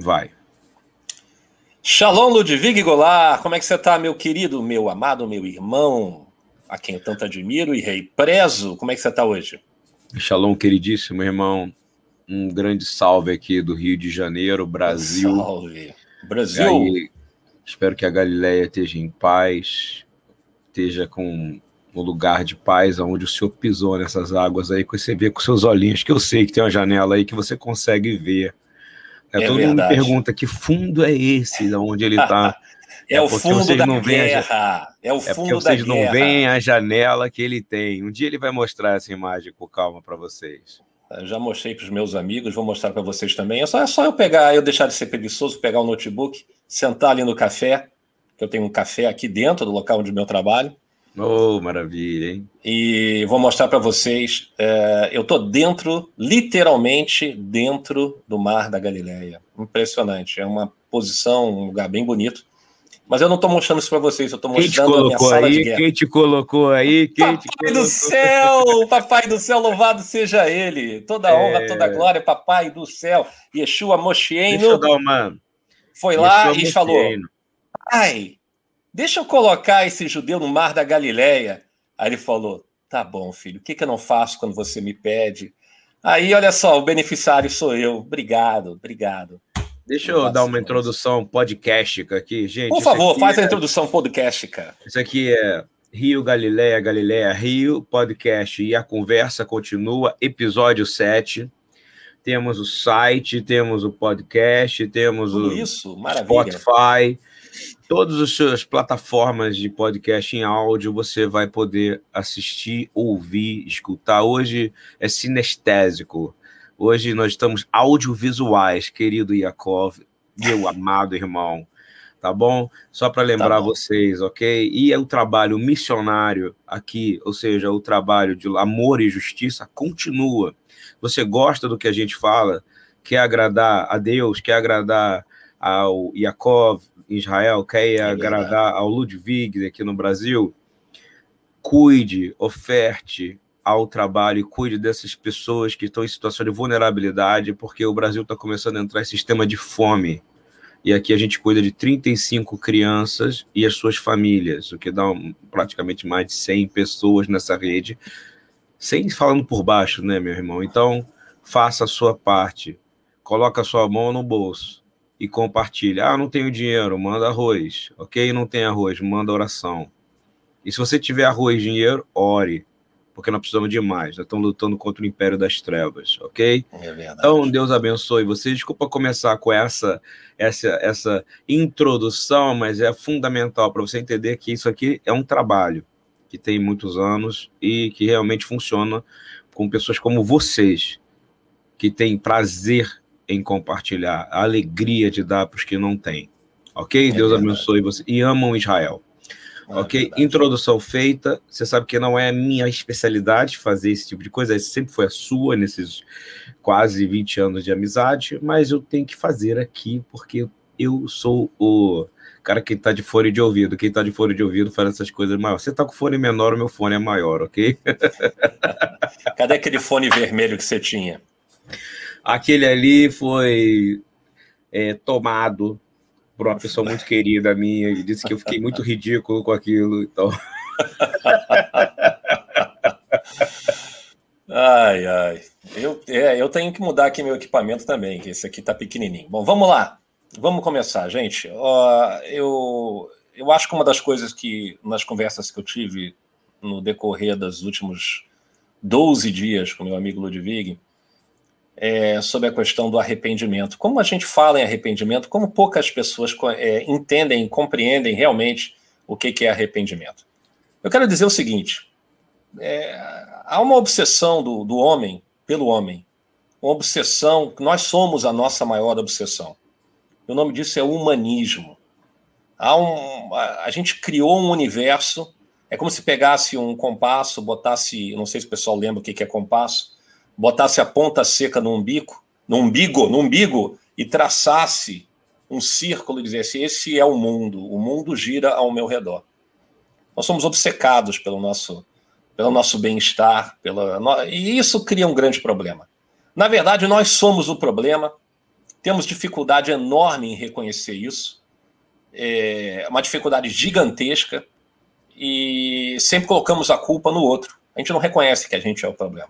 Vai. Shalom, Ludwig Goulart. Como é que você está, meu querido, meu amado, meu irmão, a quem eu tanto admiro e rei prezo? Como é que você está hoje? Shalom, queridíssimo irmão. Um grande salve aqui do Rio de Janeiro, Brasil. Salve. Brasil. Aí, espero que a Galileia esteja em paz, esteja com um lugar de paz onde o Senhor pisou nessas águas aí, que você vê com seus olhinhos, que eu sei que tem uma janela aí que você consegue ver. É, é todo verdade. mundo pergunta que fundo é esse, onde ele está. é, é, o fundo da guerra. A... É o fundo é porque vocês não veem a janela que ele tem. Um dia ele vai mostrar essa imagem com calma para vocês. Eu já mostrei para os meus amigos, vou mostrar para vocês também. É só, é só eu pegar, eu deixar de ser preguiçoso, pegar o notebook, sentar ali no café, que eu tenho um café aqui dentro do local onde eu trabalho. Oh, maravilha, hein? E vou mostrar para vocês. É, eu estou dentro, literalmente dentro do Mar da Galileia. Impressionante. É uma posição, um lugar bem bonito. Mas eu não estou mostrando isso para vocês, eu estou mostrando a minha sala aí? de guerra. Quem te colocou aí? Quem papai colocou? do céu! Papai do céu, louvado seja ele! Toda é... honra, toda glória, papai do céu. Yeshua Moshieno. Deixa eu dar uma... Foi lá Yeshua e falou, pai, deixa eu colocar esse judeu no mar da Galileia. Aí ele falou, tá bom, filho, o que, que eu não faço quando você me pede? Aí, olha só, o beneficiário sou eu. Obrigado, obrigado. Deixa eu dar uma introdução podcastica aqui, gente. Por favor, faz é... a introdução podcastica. Isso aqui é Rio Galileia, Galileia Rio, podcast e a conversa continua, episódio 7. Temos o site, temos o podcast, temos Tudo o isso, Spotify. Todas as suas plataformas de podcast em áudio você vai poder assistir, ouvir, escutar. Hoje é sinestésico. Hoje nós estamos audiovisuais, querido Yakov, meu amado irmão. Tá bom? Só para lembrar tá vocês, ok? E é o trabalho missionário aqui, ou seja, o trabalho de amor e justiça continua. Você gosta do que a gente fala? Quer agradar a Deus? Quer agradar ao Yakov em Israel? Quer é agradar ao Ludwig aqui no Brasil? Cuide, oferte, ao trabalho e cuide dessas pessoas que estão em situação de vulnerabilidade, porque o Brasil está começando a entrar em sistema de fome. E aqui a gente cuida de 35 crianças e as suas famílias, o que dá um, praticamente mais de 100 pessoas nessa rede, sem falando por baixo, né, meu irmão? Então, faça a sua parte. Coloca a sua mão no bolso e compartilha. Ah, não tenho dinheiro, manda arroz. Ok? Não tem arroz, manda oração. E se você tiver arroz e dinheiro, ore porque nós precisamos de mais. Nós estamos lutando contra o império das trevas, ok? É verdade. Então, Deus abençoe você. Desculpa começar com essa, essa, essa introdução, mas é fundamental para você entender que isso aqui é um trabalho que tem muitos anos e que realmente funciona com pessoas como vocês, que têm prazer em compartilhar, a alegria de dar para os que não têm. Ok? É Deus verdade. abençoe você e amam Israel. É ok? Introdução feita. Você sabe que não é minha especialidade fazer esse tipo de coisa, sempre foi a sua nesses quase 20 anos de amizade, mas eu tenho que fazer aqui porque eu sou o cara que tá de fone de ouvido. Quem tá de fone de ouvido faz essas coisas maior. Você tá com fone menor, o meu fone é maior, ok? Cadê aquele fone vermelho que você tinha? Aquele ali foi é, tomado por uma pessoa muito querida minha e disse que eu fiquei muito ridículo com aquilo. Então. ai, ai. Eu, é, eu tenho que mudar aqui meu equipamento também, que esse aqui tá pequenininho. Bom, vamos lá. Vamos começar, gente. Uh, eu, eu acho que uma das coisas que, nas conversas que eu tive no decorrer dos últimos 12 dias com meu amigo Ludwig, é, sobre a questão do arrependimento. Como a gente fala em arrependimento, como poucas pessoas é, entendem, compreendem realmente o que, que é arrependimento. Eu quero dizer o seguinte: é, há uma obsessão do, do homem pelo homem, uma obsessão, nós somos a nossa maior obsessão. O nome disso é humanismo. Há um, a, a gente criou um universo, é como se pegasse um compasso, botasse, não sei se o pessoal lembra o que, que é compasso, botasse a ponta seca no umbigo, no umbigo, no umbigo e traçasse um círculo e dissesse: esse é o mundo, o mundo gira ao meu redor. Nós somos obcecados pelo nosso, pelo nosso bem-estar, pela, e isso cria um grande problema. Na verdade, nós somos o problema temos dificuldade enorme em reconhecer isso, é uma dificuldade gigantesca, e sempre colocamos a culpa no outro. A gente não reconhece que a gente é o problema.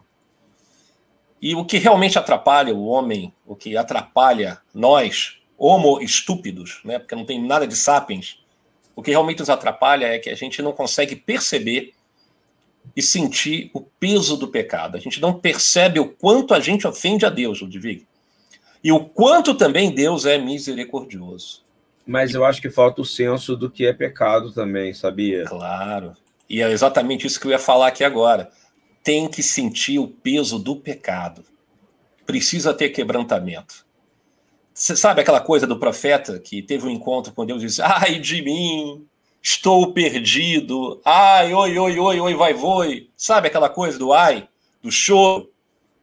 E o que realmente atrapalha o homem, o que atrapalha nós, homo estúpidos, né, porque não tem nada de sapiens, o que realmente nos atrapalha é que a gente não consegue perceber e sentir o peso do pecado. A gente não percebe o quanto a gente ofende a Deus, Ludwig. E o quanto também Deus é misericordioso. Mas eu acho que falta o senso do que é pecado também, sabia? Claro. E é exatamente isso que eu ia falar aqui agora. Tem que sentir o peso do pecado. Precisa ter quebrantamento. Você sabe aquela coisa do profeta que teve um encontro com Deus e disse: Ai de mim, estou perdido. Ai, oi, oi, oi, oi, vai, voi. Sabe aquela coisa do ai, do choro?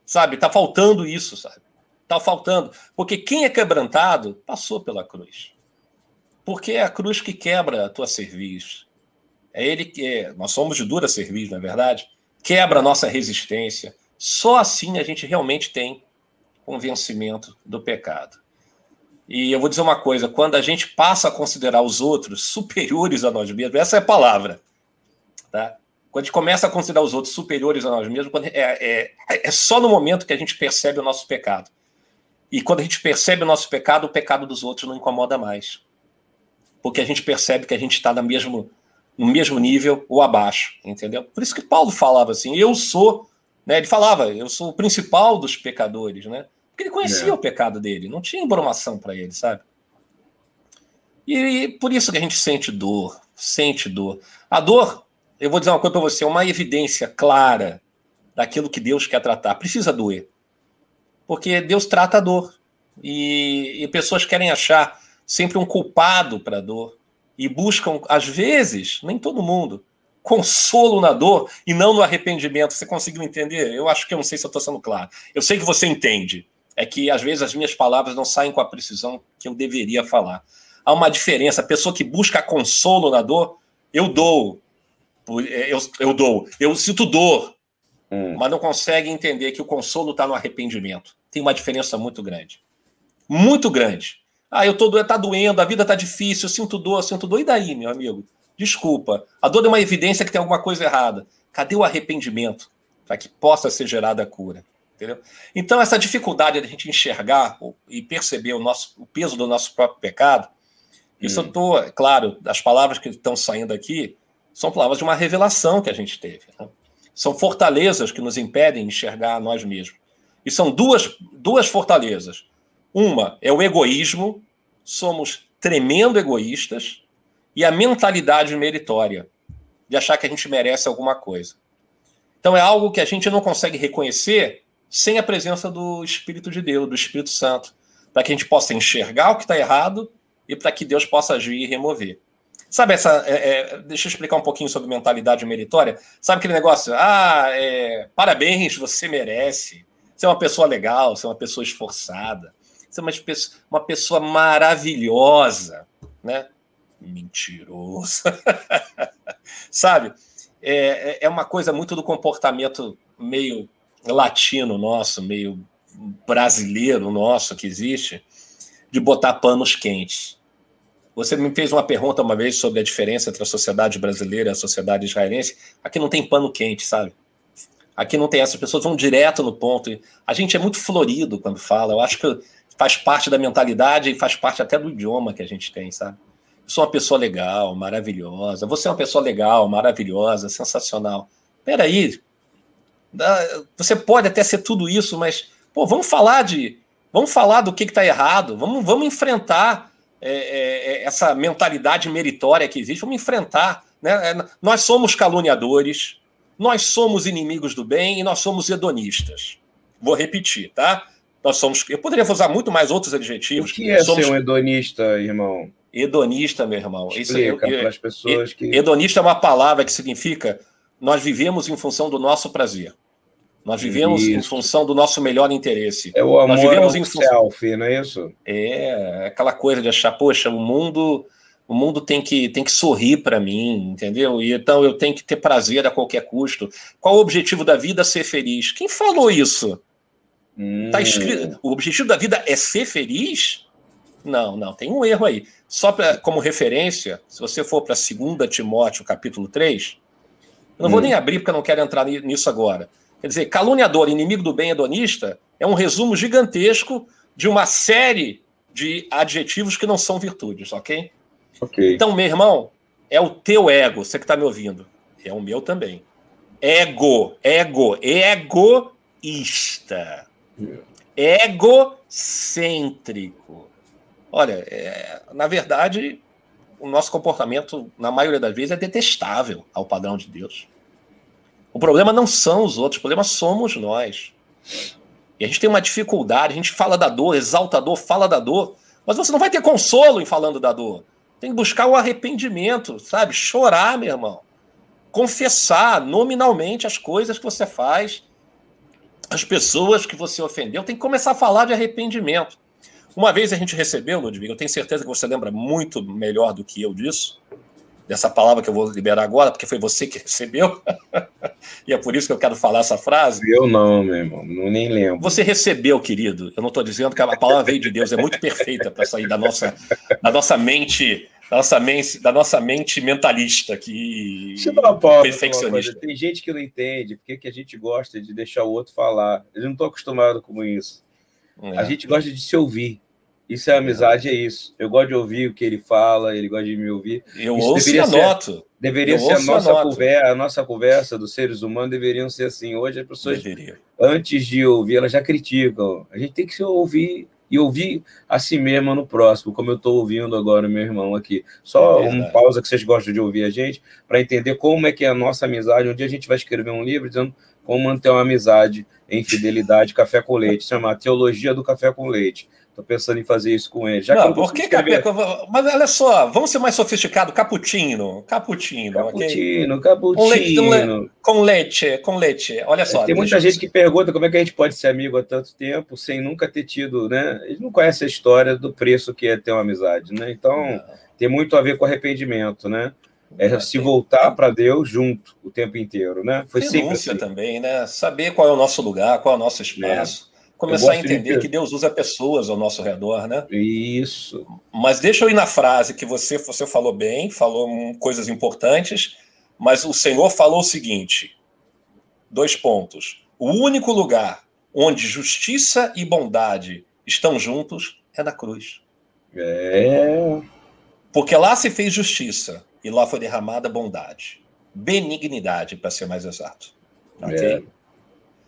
Sabe? Tá faltando isso, sabe? Tá faltando. Porque quem é quebrantado passou pela cruz. Porque é a cruz que quebra a tua cerviz. É ele que é, nós somos de dura cerviz, não é verdade? Quebra a nossa resistência. Só assim a gente realmente tem convencimento do pecado. E eu vou dizer uma coisa: quando a gente passa a considerar os outros superiores a nós mesmos, essa é a palavra, tá? Quando a gente começa a considerar os outros superiores a nós mesmos, é, é, é só no momento que a gente percebe o nosso pecado. E quando a gente percebe o nosso pecado, o pecado dos outros não incomoda mais. Porque a gente percebe que a gente está no mesmo, no mesmo nível ou abaixo, entendeu? Por isso que Paulo falava assim: eu sou, né? Ele falava, eu sou o principal dos pecadores, né? Porque ele conhecia é. o pecado dele, não tinha informação para ele, sabe? E, e, por isso que a gente sente dor, sente dor. A dor, eu vou dizer uma coisa para você, é uma evidência clara daquilo que Deus quer tratar. Precisa doer. Porque Deus trata a dor. E, e pessoas querem achar sempre um culpado para a dor. E buscam, às vezes, nem todo mundo, consolo na dor e não no arrependimento. Você conseguiu entender? Eu acho que eu não sei se eu estou sendo claro. Eu sei que você entende é que às vezes as minhas palavras não saem com a precisão que eu deveria falar. Há uma diferença. A pessoa que busca consolo na dor, eu dou. É, eu, eu dou. Eu sinto dor, hum. mas não consegue entender que o consolo está no arrependimento. Tem uma diferença muito grande. Muito grande. Ah, eu tô tá doendo, a vida tá difícil, eu sinto dor, eu sinto dor. E daí, meu amigo? Desculpa. A dor é uma evidência que tem alguma coisa errada. Cadê o arrependimento para que possa ser gerada a cura? Entendeu? Então, essa dificuldade de a gente enxergar e perceber o, nosso, o peso do nosso próprio pecado, isso hum. eu estou, é claro, as palavras que estão saindo aqui são palavras de uma revelação que a gente teve. Né? São fortalezas que nos impedem de enxergar a nós mesmos. E são duas, duas fortalezas. Uma é o egoísmo, somos tremendo egoístas, e a mentalidade meritória, de achar que a gente merece alguma coisa. Então é algo que a gente não consegue reconhecer sem a presença do Espírito de Deus, do Espírito Santo, para que a gente possa enxergar o que está errado e para que Deus possa agir e remover. Sabe essa. É, é, deixa eu explicar um pouquinho sobre mentalidade meritória. Sabe aquele negócio? Ah, é, parabéns, você merece. Você é uma pessoa legal, você é uma pessoa esforçada, você é uma, uma pessoa maravilhosa, né? Mentiroso. Sabe? É, é, é uma coisa muito do comportamento meio latino nosso, meio brasileiro nosso que existe, de botar panos quentes. Você me fez uma pergunta uma vez sobre a diferença entre a sociedade brasileira e a sociedade israelense. Aqui não tem pano quente, sabe? Aqui não tem essas pessoas vão direto no ponto. A gente é muito florido quando fala. Eu acho que faz parte da mentalidade e faz parte até do idioma que a gente tem, sabe? Eu sou uma pessoa legal, maravilhosa. Você é uma pessoa legal, maravilhosa, sensacional. Peraí, você pode até ser tudo isso, mas pô, vamos falar de. Vamos falar do que está errado, vamos, vamos enfrentar é, é, é, essa mentalidade meritória que existe, vamos enfrentar. Né? É, nós somos caluniadores, nós somos inimigos do bem e nós somos hedonistas. Vou repetir, tá? Nós somos. Eu poderia usar muito mais outros adjetivos. O que é somos... ser um hedonista, irmão? Hedonista, meu irmão. Explica Isso, para as pessoas que. Hedonista é uma palavra que significa nós vivemos em função do nosso prazer. Nós vivemos isso. em função do nosso melhor interesse. É o amor Nós vivemos em função... self, não é isso? É, aquela coisa de achar, poxa, o mundo, o mundo tem que, tem que sorrir para mim, entendeu? E então eu tenho que ter prazer a qualquer custo. Qual o objetivo da vida? Ser feliz. Quem falou isso? Hum. Tá escrito, o objetivo da vida é ser feliz? Não, não, tem um erro aí. Só pra, como referência, se você for para 2 Timóteo, capítulo 3, eu não hum. vou nem abrir porque eu não quero entrar nisso agora. Quer dizer, caluniador, inimigo do bem hedonista, é um resumo gigantesco de uma série de adjetivos que não são virtudes, ok? Ok. Então, meu irmão, é o teu ego, você que está me ouvindo. É o meu também. Ego, ego, egoísta. Egocêntrico. Olha, é, na verdade, o nosso comportamento, na maioria das vezes, é detestável ao padrão de Deus. O problema não são os outros, o problema somos nós. E a gente tem uma dificuldade, a gente fala da dor, exalta a dor, fala da dor, mas você não vai ter consolo em falando da dor. Tem que buscar o arrependimento, sabe? Chorar, meu irmão. Confessar nominalmente as coisas que você faz, as pessoas que você ofendeu. Tem que começar a falar de arrependimento. Uma vez a gente recebeu, Ludwig, eu tenho certeza que você lembra muito melhor do que eu disso, dessa palavra que eu vou liberar agora, porque foi você que recebeu. e é por isso que eu quero falar essa frase. Eu não, meu irmão, não nem lembro. Você recebeu, querido. Eu não estou dizendo que a palavra veio de Deus, é muito perfeita para sair da nossa, da nossa mente. Da nossa, mente, da nossa mente mentalista que Deixa eu dar uma pausa, perfeccionista. Tem gente que não entende porque que a gente gosta de deixar o outro falar. Eu não estou acostumado com isso. É. A gente gosta de se ouvir. Isso é amizade, é isso. Eu gosto de ouvir o que ele fala, ele gosta de me ouvir. Eu isso ouço e anoto. Ser, deveria eu ser a nossa, conversa, a nossa conversa dos seres humanos, deveriam ser assim. Hoje as pessoas, deveria. antes de ouvir, elas já criticam. A gente tem que se ouvir e ouvir a si mesma no próximo, como eu estou ouvindo agora meu irmão aqui. Só é uma pausa que vocês gostam de ouvir a gente, para entender como é que é a nossa amizade. Um dia a gente vai escrever um livro dizendo como manter uma amizade em fidelidade, café com leite, chama Teologia do Café com Leite. Estou pensando em fazer isso com ele. Já não, por que escrever... Mas olha só, vamos ser mais sofisticados. Cappuccino, cappuccino. Cappuccino, okay? cappuccino. Com leite, com leite. Olha só. Tem muita gente que pergunta como é que a gente pode ser amigo há tanto tempo sem nunca ter tido, né? Eles não conhecem a história do preço que é ter uma amizade, né? Então, não. tem muito a ver com arrependimento, né? É não, se voltar para Deus junto o tempo inteiro, né? Foi sempre assim. também, né? Saber qual é o nosso lugar, qual é o nosso espaço. É começar a entender de... que Deus usa pessoas ao nosso redor, né? Isso. Mas deixa eu ir na frase que você, você falou bem, falou coisas importantes, mas o Senhor falou o seguinte: dois pontos. O único lugar onde justiça e bondade estão juntos é na cruz. É. Porque lá se fez justiça e lá foi derramada bondade. Benignidade, para ser mais exato. Ok? É.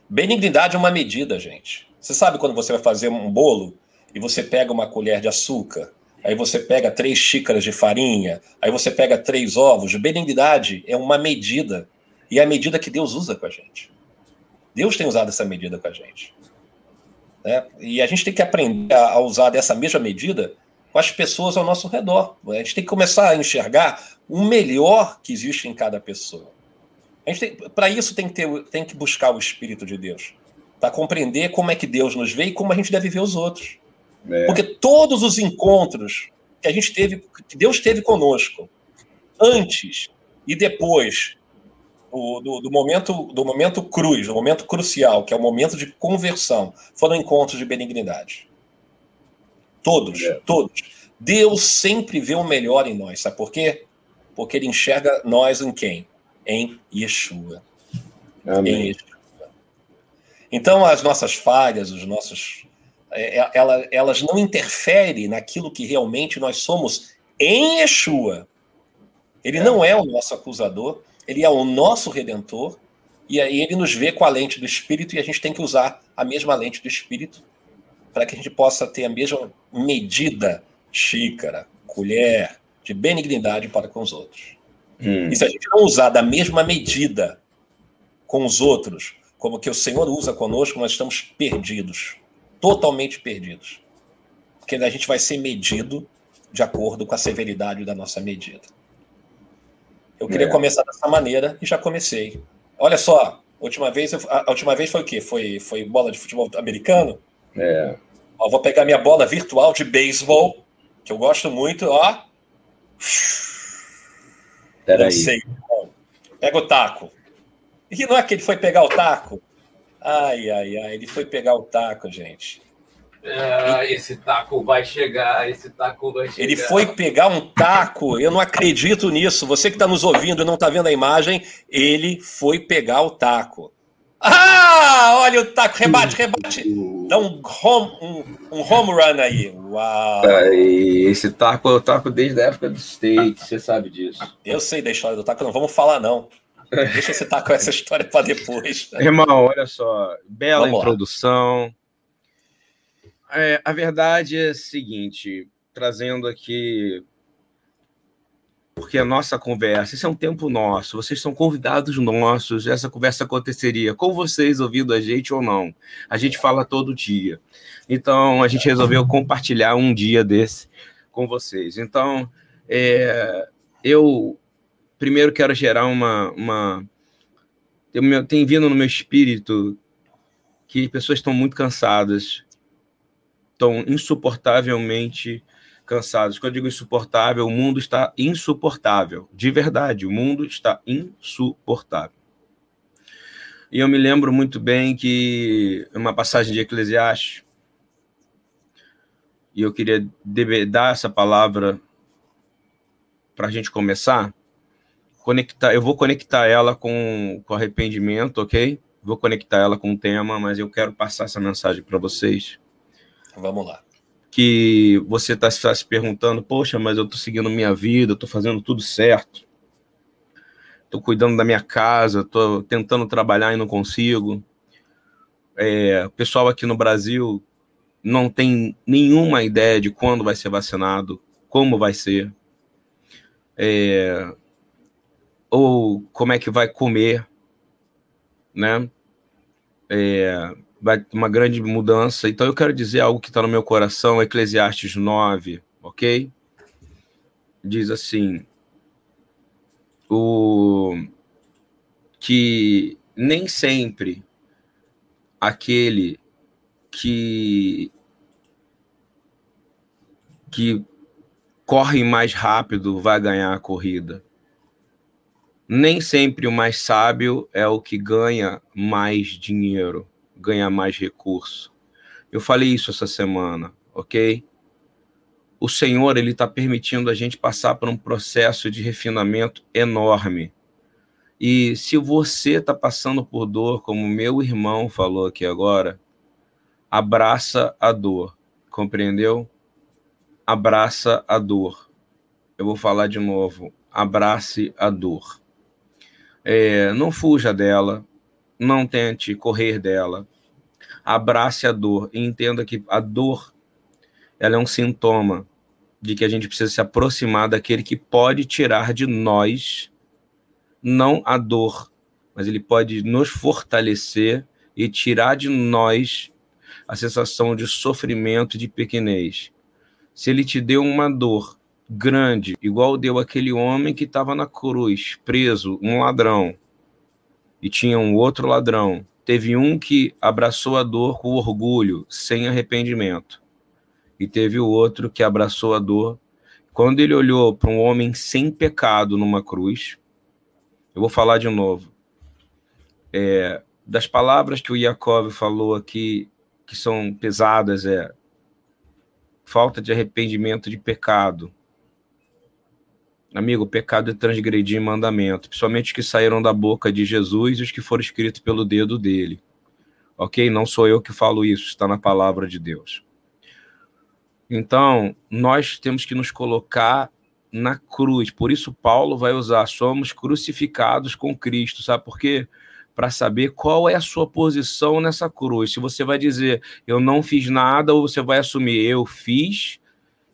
Benignidade é uma medida, gente. Você sabe quando você vai fazer um bolo e você pega uma colher de açúcar, aí você pega três xícaras de farinha, aí você pega três ovos. Benignidade é uma medida. E é a medida que Deus usa com a gente. Deus tem usado essa medida com a gente. Né? E a gente tem que aprender a usar dessa mesma medida com as pessoas ao nosso redor. A gente tem que começar a enxergar o melhor que existe em cada pessoa. Para isso tem que, ter, tem que buscar o Espírito de Deus para compreender como é que Deus nos vê e como a gente deve ver os outros. É. Porque todos os encontros que a gente teve, que Deus teve conosco, antes e depois do, do, do, momento do momento cruz, do momento crucial, que é o momento de conversão, foram encontros de benignidade. Todos, é. todos. Deus sempre vê o melhor em nós, sabe por quê? Porque ele enxerga nós em quem? Em Yeshua. Amém. Em Yeshua. Então, as nossas falhas, os nossos, é, é, ela, elas não interferem naquilo que realmente nós somos em Yeshua. Ele não é o nosso acusador, ele é o nosso redentor, e aí ele nos vê com a lente do Espírito, e a gente tem que usar a mesma lente do Espírito para que a gente possa ter a mesma medida, xícara, colher, de benignidade para com os outros. Hum. E se a gente não usar da mesma medida com os outros, como que o Senhor usa conosco, nós estamos perdidos, totalmente perdidos. Porque a gente vai ser medido de acordo com a severidade da nossa medida. Eu queria é. começar dessa maneira e já comecei. Olha só, última vez, a última vez foi o quê? Foi, foi bola de futebol americano? É. Ó, vou pegar minha bola virtual de beisebol, que eu gosto muito, ó. Peraí. Pega o taco. E não é que ele foi pegar o taco Ai, ai, ai, ele foi pegar o taco, gente. É, esse taco vai chegar, esse taco vai chegar. Ele foi pegar um taco, eu não acredito nisso. Você que está nos ouvindo e não está vendo a imagem, ele foi pegar o taco. Ah, olha o taco, rebate, rebate. Dá um home, um, um home run aí. Uau. esse taco é o taco desde a época do State, você sabe disso. Eu sei da história do taco, não vamos falar não. Deixa esse taco essa história para depois. Irmão, olha só, bela vamos introdução. É, a verdade é a seguinte, trazendo aqui porque a nossa conversa, esse é um tempo nosso, vocês são convidados nossos, essa conversa aconteceria com vocês ouvindo a gente ou não. A gente fala todo dia. Então, a gente resolveu compartilhar um dia desse com vocês. Então, é, eu primeiro quero gerar uma. uma tem vindo no meu espírito que pessoas estão muito cansadas, estão insuportavelmente cansados. Quando eu digo insuportável, o mundo está insuportável. De verdade, o mundo está insuportável. E eu me lembro muito bem que uma passagem de Eclesiastes, e eu queria dar essa palavra para a gente começar. Conectar, eu vou conectar ela com, com arrependimento, ok? Vou conectar ela com o tema, mas eu quero passar essa mensagem para vocês. Vamos lá que você está se perguntando, poxa, mas eu estou seguindo minha vida, estou fazendo tudo certo, estou cuidando da minha casa, estou tentando trabalhar e não consigo. É, o pessoal aqui no Brasil não tem nenhuma ideia de quando vai ser vacinado, como vai ser, é, ou como é que vai comer, né? É, vai uma grande mudança. Então eu quero dizer algo que está no meu coração, Eclesiastes 9, ok? Diz assim: o que nem sempre aquele que que corre mais rápido vai ganhar a corrida. Nem sempre o mais sábio é o que ganha mais dinheiro ganhar mais recurso. Eu falei isso essa semana, ok? O Senhor ele está permitindo a gente passar por um processo de refinamento enorme. E se você está passando por dor, como meu irmão falou aqui agora, abraça a dor, compreendeu? Abraça a dor. Eu vou falar de novo. Abrace a dor. É, não fuja dela, não tente correr dela. Abrace a dor e entenda que a dor ela é um sintoma de que a gente precisa se aproximar daquele que pode tirar de nós não a dor, mas ele pode nos fortalecer e tirar de nós a sensação de sofrimento de pequenez. Se ele te deu uma dor grande, igual deu aquele homem que estava na cruz, preso, um ladrão, e tinha um outro ladrão. Teve um que abraçou a dor com orgulho, sem arrependimento. E teve o outro que abraçou a dor. Quando ele olhou para um homem sem pecado numa cruz, eu vou falar de novo. É, das palavras que o Jacob falou aqui, que são pesadas, é falta de arrependimento de pecado, Amigo, o pecado é transgredir mandamento, principalmente os que saíram da boca de Jesus e os que foram escritos pelo dedo dele. Ok? Não sou eu que falo isso, está na palavra de Deus. Então, nós temos que nos colocar na cruz. Por isso, Paulo vai usar: somos crucificados com Cristo. Sabe por quê? Para saber qual é a sua posição nessa cruz. Se você vai dizer, eu não fiz nada, ou você vai assumir, eu fiz,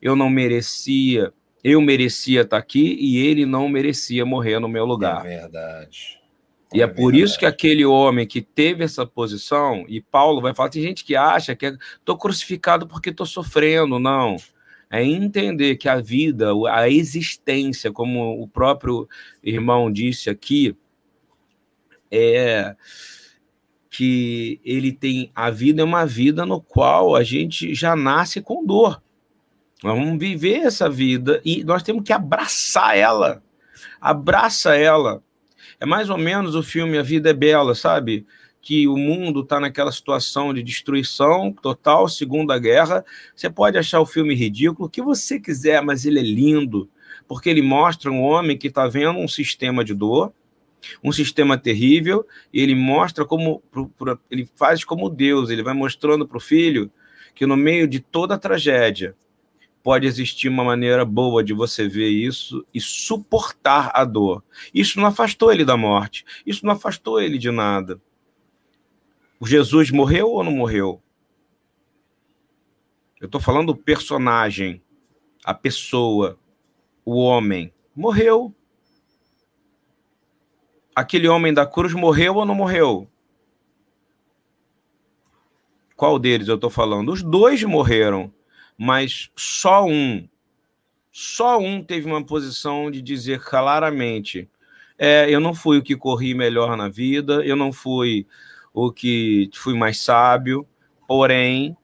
eu não merecia eu merecia estar aqui e ele não merecia morrer no meu lugar. É verdade. E é, é por verdade. isso que aquele homem que teve essa posição, e Paulo vai falar, tem gente que acha que estou é, crucificado porque estou sofrendo. Não. É entender que a vida, a existência, como o próprio irmão disse aqui, é que ele tem a vida é uma vida no qual a gente já nasce com dor. Vamos viver essa vida e nós temos que abraçar ela. Abraça ela. É mais ou menos o filme A Vida é Bela, sabe? que o mundo está naquela situação de destruição total, Segunda Guerra. Você pode achar o filme ridículo, o que você quiser, mas ele é lindo, porque ele mostra um homem que está vendo um sistema de dor, um sistema terrível, e ele mostra como ele faz como Deus, ele vai mostrando para o filho que no meio de toda a tragédia pode existir uma maneira boa de você ver isso e suportar a dor. Isso não afastou ele da morte, isso não afastou ele de nada. O Jesus morreu ou não morreu? Eu estou falando do personagem, a pessoa, o homem. Morreu. Aquele homem da cruz morreu ou não morreu? Qual deles eu estou falando? Os dois morreram, mas só um, só um teve uma posição de dizer claramente: é, eu não fui o que corri melhor na vida, eu não fui o que fui mais sábio, porém,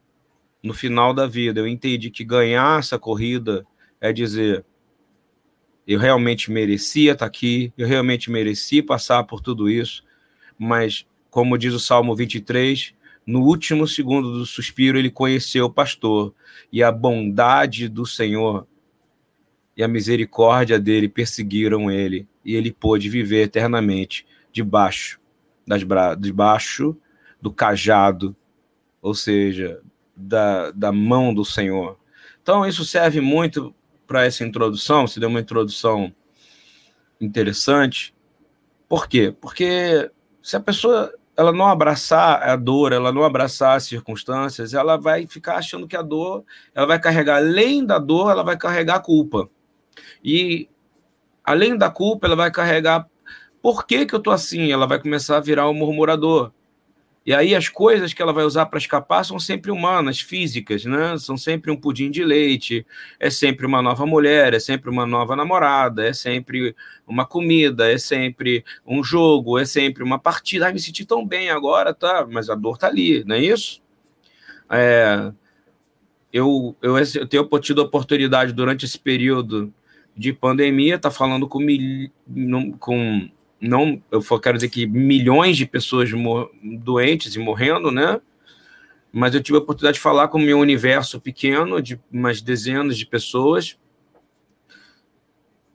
no final da vida, eu entendi que ganhar essa corrida é dizer: eu realmente merecia estar aqui, eu realmente mereci passar por tudo isso, mas, como diz o Salmo 23, no último segundo do suspiro, ele conheceu o pastor, e a bondade do Senhor e a misericórdia dele perseguiram ele, e ele pôde viver eternamente debaixo das bra... debaixo do cajado, ou seja, da, da mão do Senhor. Então, isso serve muito para essa introdução, se deu uma introdução interessante. Por quê? Porque se a pessoa ela não abraçar a dor, ela não abraçar as circunstâncias, ela vai ficar achando que a dor, ela vai carregar, além da dor, ela vai carregar a culpa. E além da culpa, ela vai carregar por que, que eu tô assim? Ela vai começar a virar um murmurador. E aí as coisas que ela vai usar para escapar são sempre humanas, físicas, né? São sempre um pudim de leite, é sempre uma nova mulher, é sempre uma nova namorada, é sempre uma comida, é sempre um jogo, é sempre uma partida. Ai, me senti tão bem agora, tá? Mas a dor tá ali, não é isso? É, eu, eu, eu tenho tido a oportunidade durante esse período de pandemia, tá falando com, com não, eu quero dizer que milhões de pessoas doentes e morrendo, né? Mas eu tive a oportunidade de falar com o meu universo pequeno, de umas dezenas de pessoas.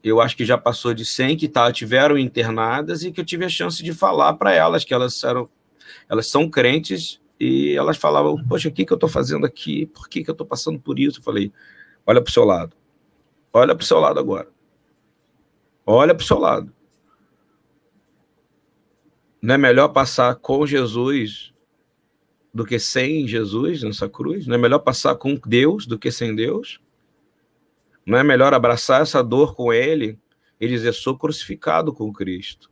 Eu acho que já passou de 100 que tá, tiveram internadas e que eu tive a chance de falar para elas que elas eram, elas são crentes e elas falavam: Poxa, o que, que eu estou fazendo aqui? Por que, que eu estou passando por isso? Eu falei: Olha para o seu lado. Olha para o seu lado agora. Olha para o seu lado. Não é melhor passar com Jesus do que sem Jesus nessa cruz? Não é melhor passar com Deus do que sem Deus? Não é melhor abraçar essa dor com Ele e dizer: sou crucificado com Cristo?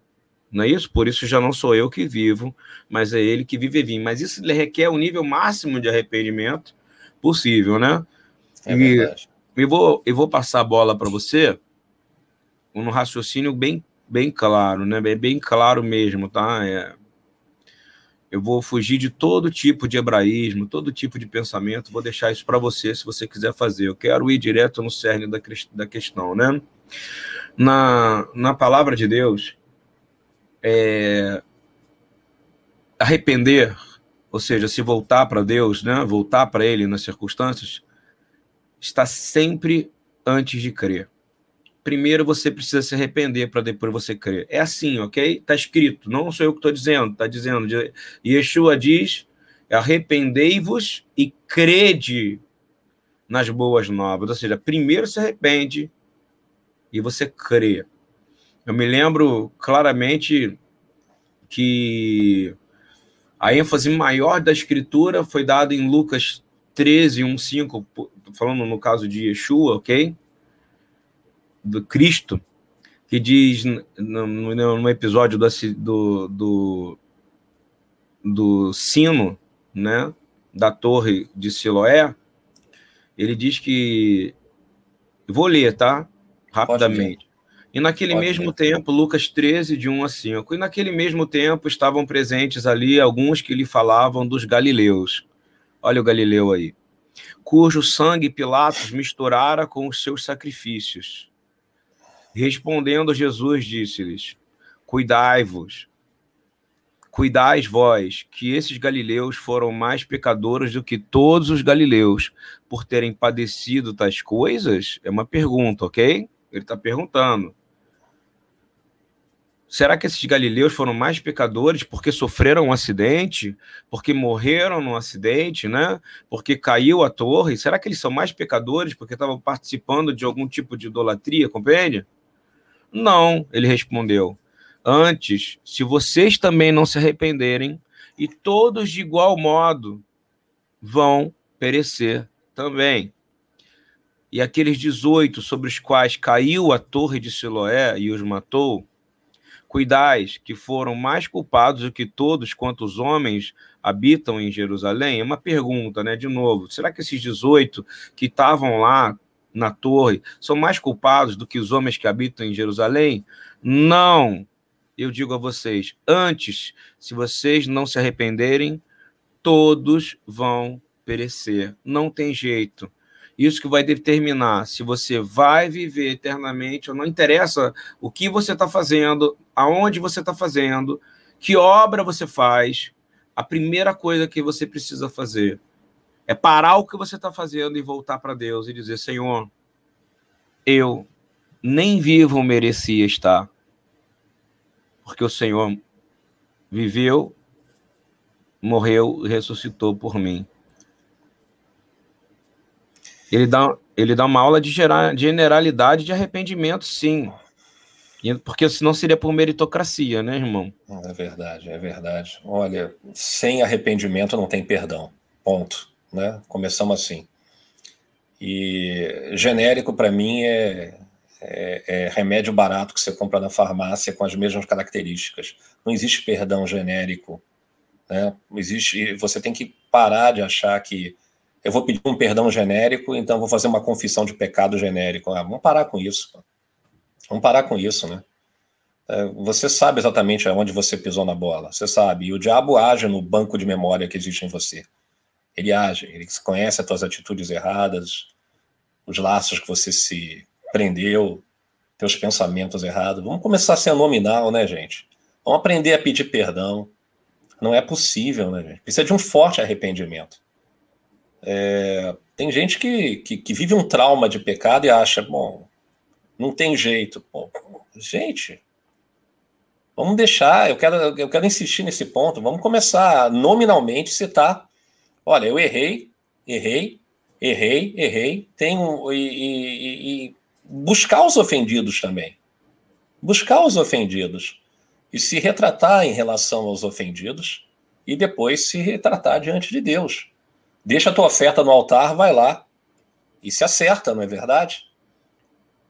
Não é isso? Por isso já não sou eu que vivo, mas é Ele que vive em mim. Mas isso requer o nível máximo de arrependimento possível, né? É e. E vou, eu vou passar a bola para você um raciocínio bem bem claro, né? É bem claro mesmo, tá? É, eu vou fugir de todo tipo de hebraísmo, todo tipo de pensamento, vou deixar isso para você se você quiser fazer. Eu quero ir direto no cerne da, da questão, né? Na, na palavra de Deus, é, arrepender, ou seja, se voltar para Deus, né? Voltar para Ele nas circunstâncias, está sempre antes de crer primeiro você precisa se arrepender para depois você crer. É assim, ok? Está escrito, não sou eu que estou dizendo, está dizendo. Yeshua diz: arrependei-vos e crede nas boas novas. Ou seja, primeiro se arrepende e você crê. Eu me lembro claramente que a ênfase maior da escritura foi dada em Lucas 13, 1, 5, falando no caso de Yeshua, ok? Do Cristo, que diz no, episódio do, do, do, do sino, né, da torre de Siloé, ele diz que. Vou ler, tá? Rapidamente. E naquele Pode mesmo tempo, Lucas 13, de 1 a 5. E naquele mesmo tempo estavam presentes ali alguns que lhe falavam dos galileus. Olha o Galileu aí. Cujo sangue Pilatos misturara com os seus sacrifícios. Respondendo Jesus, disse-lhes: Cuidai-vos, Cuidais vós, que esses galileus foram mais pecadores do que todos os galileus, por terem padecido tais coisas? É uma pergunta, ok? Ele está perguntando. Será que esses galileus foram mais pecadores porque sofreram um acidente, porque morreram num acidente, né? Porque caiu a torre? Será que eles são mais pecadores porque estavam participando de algum tipo de idolatria, compreende? Não, ele respondeu. Antes, se vocês também não se arrependerem, e todos de igual modo vão perecer também. E aqueles 18 sobre os quais caiu a torre de Siloé e os matou, cuidais que foram mais culpados do que todos quantos homens habitam em Jerusalém? É uma pergunta, né? De novo, será que esses 18 que estavam lá na torre são mais culpados do que os homens que habitam em Jerusalém? Não eu digo a vocês: antes, se vocês não se arrependerem, todos vão perecer. Não tem jeito. Isso que vai determinar se você vai viver eternamente ou não interessa o que você está fazendo, aonde você está fazendo, que obra você faz. A primeira coisa que você precisa fazer é parar o que você está fazendo e voltar para Deus e dizer: Senhor, eu nem vivo merecia estar porque o Senhor viveu, morreu e ressuscitou por mim. Ele dá, ele dá uma aula de, de generalidade de arrependimento, sim. Porque senão seria por meritocracia, né, irmão? É verdade, é verdade. Olha, sem arrependimento não tem perdão. Ponto. Né? Começamos assim. E genérico, para mim, é é, é, remédio barato que você compra na farmácia com as mesmas características. Não existe perdão genérico. Né? Existe, você tem que parar de achar que eu vou pedir um perdão genérico, então vou fazer uma confissão de pecado genérico. Ah, vamos parar com isso. Vamos parar com isso, né? É, você sabe exatamente aonde você pisou na bola. Você sabe. E o diabo age no banco de memória que existe em você. Ele age. Ele conhece as suas atitudes erradas, os laços que você se prendeu, teus pensamentos errados. Vamos começar a ser nominal, né, gente? Vamos aprender a pedir perdão. Não é possível, né, gente? Precisa de um forte arrependimento. É, tem gente que, que, que, vive um trauma de pecado e acha, bom, não tem jeito. Bom, gente, vamos deixar, eu quero, eu quero insistir nesse ponto, vamos começar nominalmente citar, olha, eu errei, errei, errei, errei, tenho e, e, e buscar os ofendidos também. Buscar os ofendidos e se retratar em relação aos ofendidos e depois se retratar diante de Deus. Deixa a tua oferta no altar, vai lá e se acerta, não é verdade?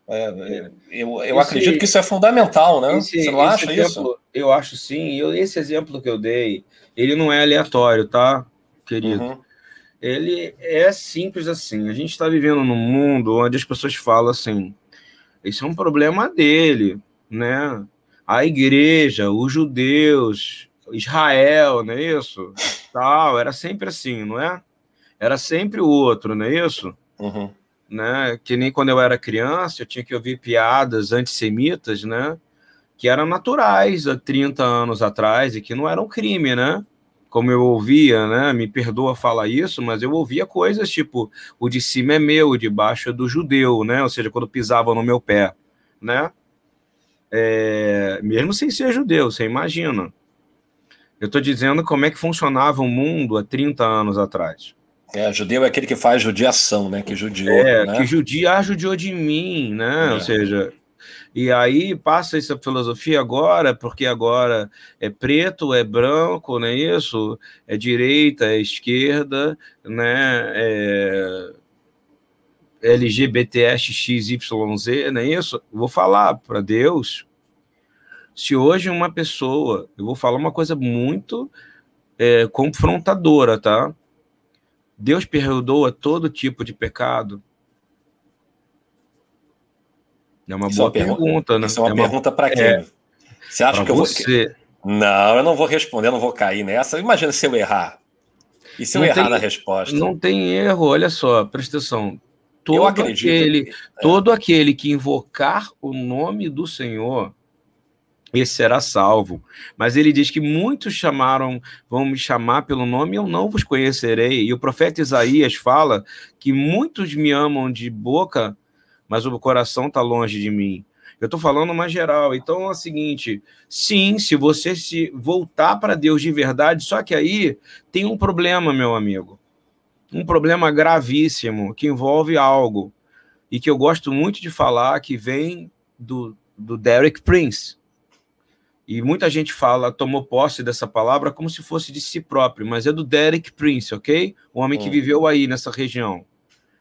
É, é eu eu esse, acredito que isso é fundamental, né? Esse, Você não acha exemplo, isso? Eu acho sim. Eu, esse exemplo que eu dei, ele não é aleatório, tá, querido? Uhum ele é simples assim. A gente está vivendo num mundo onde as pessoas falam assim: esse é um problema dele, né? A igreja, os judeus, Israel, não é isso? Tal, era sempre assim, não é? Era sempre o outro, não é isso? Uhum. Né? Que nem quando eu era criança, eu tinha que ouvir piadas antissemitas, né? Que eram naturais há 30 anos atrás e que não eram crime, né? Como eu ouvia, né? Me perdoa falar isso, mas eu ouvia coisas tipo: o de cima é meu, o de baixo é do judeu, né? Ou seja, quando pisava no meu pé, né? É, mesmo sem ser judeu, você imagina. Eu estou dizendo como é que funcionava o mundo há 30 anos atrás. É, judeu é aquele que faz judiação, né? Que judiou. É, né? que judia, ah, judiou de mim, né? É. Ou seja, e aí passa essa filosofia agora, porque agora é preto, é branco, não é isso? É direita, é esquerda, né? É LGBTXYZ, não é isso? Vou falar para Deus. Se hoje uma pessoa, eu vou falar uma coisa muito é, confrontadora, tá? Deus perdoa todo tipo de pecado. É uma isso boa é uma pergunta, né? Isso é uma, é uma... pergunta para quem? É... Você acha pra que eu você. vou. Não, eu não vou responder, não vou cair nessa. Imagina se eu errar. E se eu não errar tem, na resposta? Não tem erro, olha só, presta atenção. Todo eu acredito. Aquele, que... é. Todo aquele que invocar o nome do Senhor esse será salvo. Mas ele diz que muitos chamaram, vão me chamar pelo nome, eu não vos conhecerei. E o profeta Isaías fala que muitos me amam de boca, mas o coração está longe de mim. Eu estou falando uma geral. Então é o seguinte: sim, se você se voltar para Deus de verdade, só que aí tem um problema, meu amigo. Um problema gravíssimo que envolve algo e que eu gosto muito de falar que vem do, do Derek Prince. E muita gente fala, tomou posse dessa palavra como se fosse de si próprio, mas é do Derek Prince, ok? O homem que hum. viveu aí nessa região.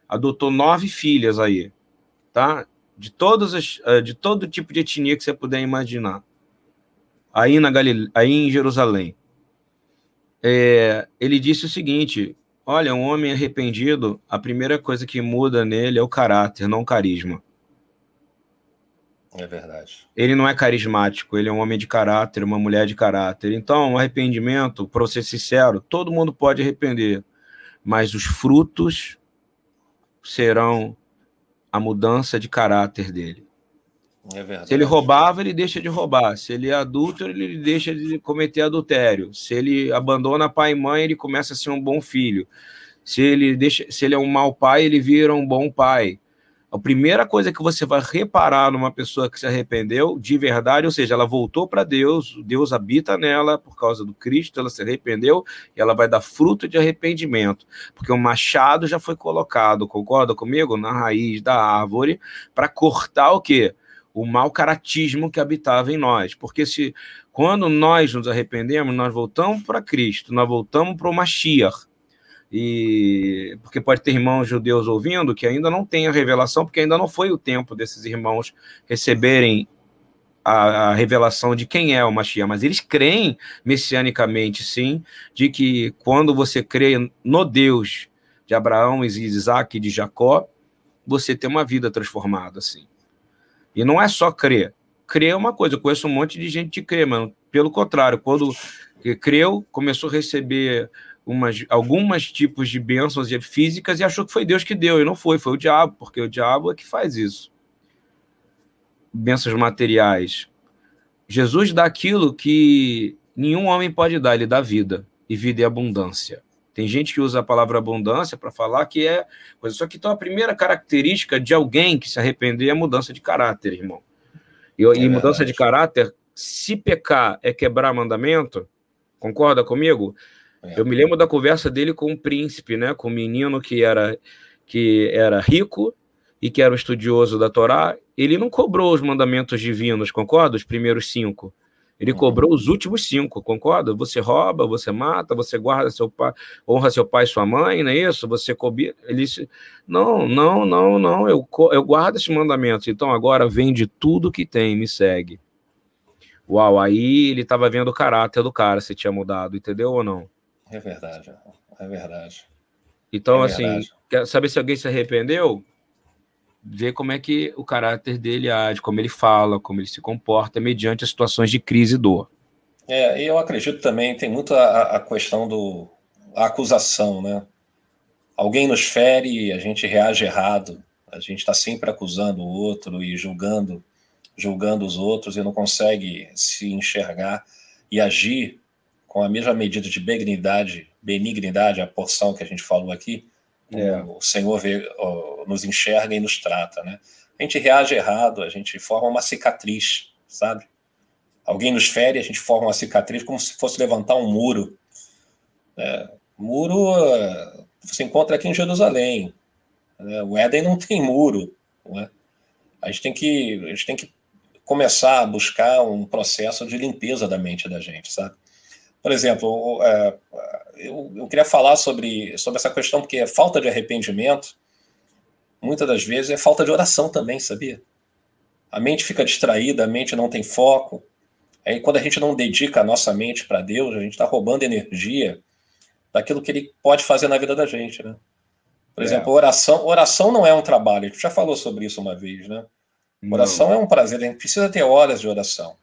Adotou nove filhas aí, tá? De todas as, eh, de todo tipo de etnia que você puder imaginar. Aí na Galile... aí em Jerusalém. É, ele disse o seguinte: olha, um homem arrependido, a primeira coisa que muda nele é o caráter, não o carisma. É verdade. Ele não é carismático, ele é um homem de caráter, uma mulher de caráter. Então, o arrependimento, para ser sincero, todo mundo pode arrepender, mas os frutos serão a mudança de caráter dele. É. Se ele roubava, ele deixa de roubar. Se ele é adúltero, ele deixa de cometer adultério. Se ele abandona pai e mãe, ele começa a ser um bom filho. Se ele deixa, se ele é um mau pai, ele vira um bom pai. A primeira coisa que você vai reparar numa pessoa que se arrependeu de verdade, ou seja, ela voltou para Deus, Deus habita nela por causa do Cristo, ela se arrependeu e ela vai dar fruto de arrependimento, porque o machado já foi colocado, concorda comigo? Na raiz da árvore para cortar o quê? O mau caratismo que habitava em nós. Porque se quando nós nos arrependemos, nós voltamos para Cristo, nós voltamos para o Mashiach e porque pode ter irmãos judeus ouvindo que ainda não tem a revelação, porque ainda não foi o tempo desses irmãos receberem a, a revelação de quem é o Mashiach, mas eles creem messianicamente, sim, de que quando você crê no Deus de Abraão, de Isaac e de Jacó, você tem uma vida transformada, assim. E não é só crer. Crer é uma coisa, eu conheço um monte de gente que crê, mas pelo contrário, quando creu, começou a receber umas, algumas tipos de bênçãos físicas e achou que foi Deus que deu, e não foi, foi o diabo, porque o diabo é que faz isso. Bênçãos materiais. Jesus dá aquilo que nenhum homem pode dar, ele dá vida, e vida é abundância. Tem gente que usa a palavra abundância para falar que é coisa. Só que então a primeira característica de alguém que se arrepender é mudança de caráter, irmão. E, é e mudança de caráter, se pecar é quebrar mandamento, concorda comigo? É. Eu me lembro da conversa dele com o príncipe, né, com o menino que era que era rico e que era um estudioso da Torá. Ele não cobrou os mandamentos divinos, concorda? Os primeiros cinco. Ele uhum. cobrou os últimos cinco, concorda? Você rouba, você mata, você guarda seu pai, honra seu pai e sua mãe, não é isso? Você cobia. Ele disse: Não, não, não, não, eu, eu guardo esses mandamentos. Então agora vende tudo que tem, me segue. Uau, aí ele estava vendo o caráter do cara, se tinha mudado, entendeu ou não? É verdade, é verdade. Então, é assim, verdade. quer saber se alguém se arrependeu? Ver como é que o caráter dele age, como ele fala, como ele se comporta mediante as situações de crise e dor. É, e eu acredito também, tem muito a, a questão do a acusação, né? Alguém nos fere e a gente reage errado. A gente está sempre acusando o outro e julgando, julgando os outros e não consegue se enxergar e agir com a mesma medida de benignidade, benignidade, a porção que a gente falou aqui, é. o Senhor vê, nos enxerga e nos trata, né? A gente reage errado, a gente forma uma cicatriz, sabe? Alguém nos fere, a gente forma uma cicatriz como se fosse levantar um muro. É, muro é, você encontra aqui em Jerusalém. Né? O Éden não tem muro. Não a, gente tem que, a gente tem que começar a buscar um processo de limpeza da mente da gente, sabe? Por exemplo, é, eu, eu queria falar sobre, sobre essa questão, porque a falta de arrependimento, muitas das vezes, é falta de oração também, sabia? A mente fica distraída, a mente não tem foco. Aí, quando a gente não dedica a nossa mente para Deus, a gente está roubando energia daquilo que Ele pode fazer na vida da gente, né? Por é. exemplo, oração, oração não é um trabalho. A gente já falou sobre isso uma vez, né? Oração não. é um prazer. A gente precisa ter horas de oração.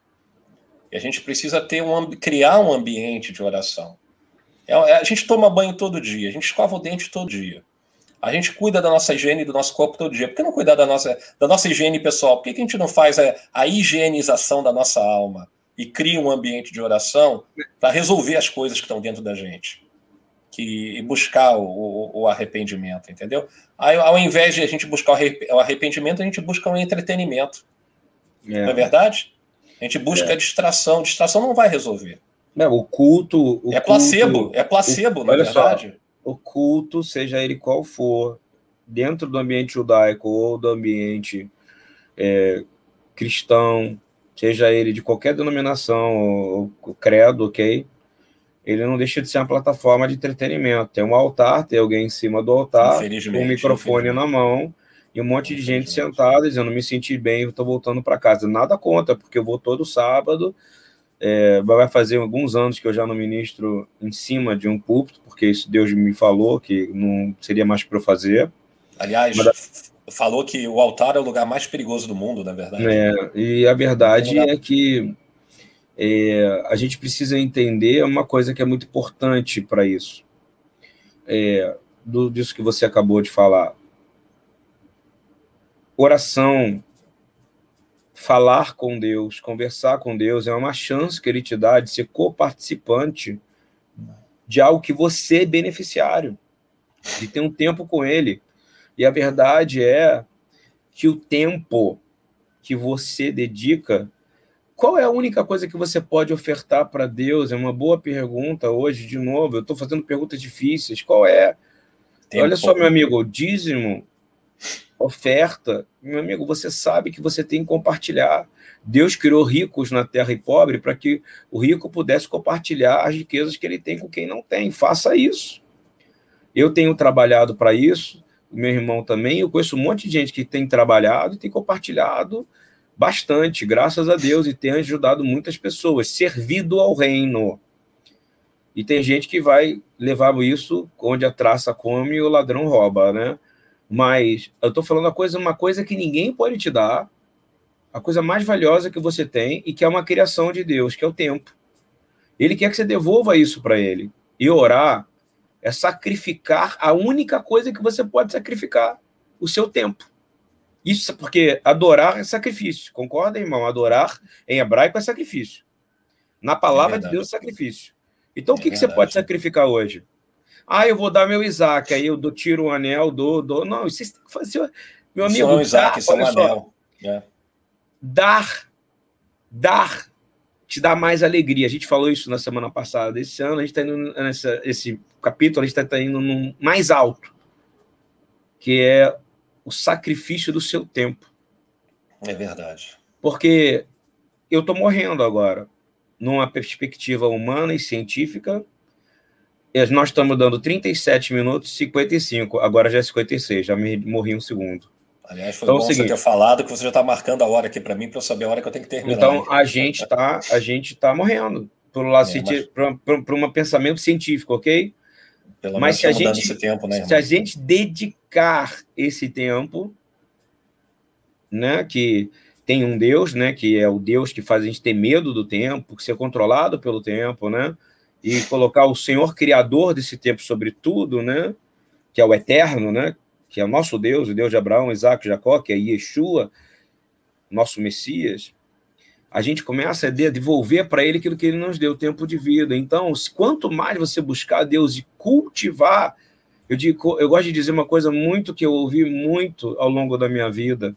E a gente precisa ter um, criar um ambiente de oração. É, é, a gente toma banho todo dia, a gente escova o dente todo dia. A gente cuida da nossa higiene do nosso corpo todo dia. Por que não cuidar da nossa, da nossa higiene pessoal? Por que, que a gente não faz a, a higienização da nossa alma? e cria um ambiente de oração para resolver as coisas que estão dentro da gente que, e buscar o, o, arrependimento, entendeu? Aí, ao invés de a gente buscar o arrependimento, a gente busca um entretenimento. É. Não é verdade? A gente busca é. distração. Distração não vai resolver. Não, o culto. O é placebo, culto, é placebo, o, na verdade. Só, o culto, seja ele qual for, dentro do ambiente judaico ou do ambiente é, cristão, seja ele de qualquer denominação ou, ou credo, ok? ele não deixa de ser uma plataforma de entretenimento. Tem um altar, tem alguém em cima do altar, com um microfone na mão e um monte de gente sentada dizendo: me senti bem, estou voltando para casa. Nada conta, porque eu vou todo sábado. É, vai fazer alguns anos que eu já não ministro em cima de um púlpito, porque isso Deus me falou que não seria mais para eu fazer. Aliás, Mas, falou que o altar é o lugar mais perigoso do mundo, na verdade. É, e a verdade é que é, a gente precisa entender uma coisa que é muito importante para isso. É, do, disso que você acabou de falar. Oração, falar com Deus, conversar com Deus é uma chance que Ele te dá de ser coparticipante de algo que você é beneficiário, de ter um tempo com Ele. E a verdade é que o tempo que você dedica qual é a única coisa que você pode ofertar para Deus? É uma boa pergunta hoje, de novo. Eu estou fazendo perguntas difíceis. Qual é? Tempo. Olha só, meu amigo, dízimo, oferta. Meu amigo, você sabe que você tem que compartilhar. Deus criou ricos na terra e pobre para que o rico pudesse compartilhar as riquezas que ele tem com quem não tem. Faça isso. Eu tenho trabalhado para isso, meu irmão também. Eu conheço um monte de gente que tem trabalhado e tem compartilhado bastante, graças a Deus, e tem ajudado muitas pessoas, servido ao reino. E tem gente que vai levar isso onde a traça come e o ladrão rouba, né? Mas eu estou falando uma coisa, uma coisa que ninguém pode te dar, a coisa mais valiosa que você tem e que é uma criação de Deus, que é o tempo. Ele quer que você devolva isso para ele. E orar é sacrificar a única coisa que você pode sacrificar, o seu tempo. Isso porque adorar é sacrifício. Concorda, irmão? Adorar em hebraico é sacrifício. Na palavra é de Deus é sacrifício. Então, é o que, que você pode sacrificar hoje? Ah, eu vou dar meu Isaac, aí eu dou, tiro um anel, dou, dou. Não, isso tem que fazer. Meu amigo, isso é Isaac, isso é um anel. É. Dar, dar, te dá mais alegria. A gente falou isso na semana passada. Esse ano, a gente está indo nessa, esse capítulo, a gente está tá indo no mais alto, que é o sacrifício do seu tempo. É verdade. Porque eu estou morrendo agora, numa perspectiva humana e científica. Nós estamos dando 37 minutos e 55, agora já é 56, já me morri um segundo. Aliás, foi então, bom seguinte, você ter falado que você já está marcando a hora aqui para mim, para eu saber a hora que eu tenho que terminar. Então, a gente está a gente tá morrendo por um, é, mas... para um pensamento científico, ok? Pelo Mas se a, gente, tempo, né, se a gente dedicar esse tempo, né, que tem um Deus, né, que é o Deus que faz a gente ter medo do tempo, ser controlado pelo tempo, né, e colocar o Senhor criador desse tempo sobre tudo, né, que é o eterno, né, que é o nosso Deus, o Deus de Abraão, Isaac, Jacó, que é Yeshua, nosso Messias, a gente começa a devolver para ele aquilo que ele nos deu, tempo de vida. Então, quanto mais você buscar Deus e cultivar, eu digo, eu gosto de dizer uma coisa muito que eu ouvi muito ao longo da minha vida.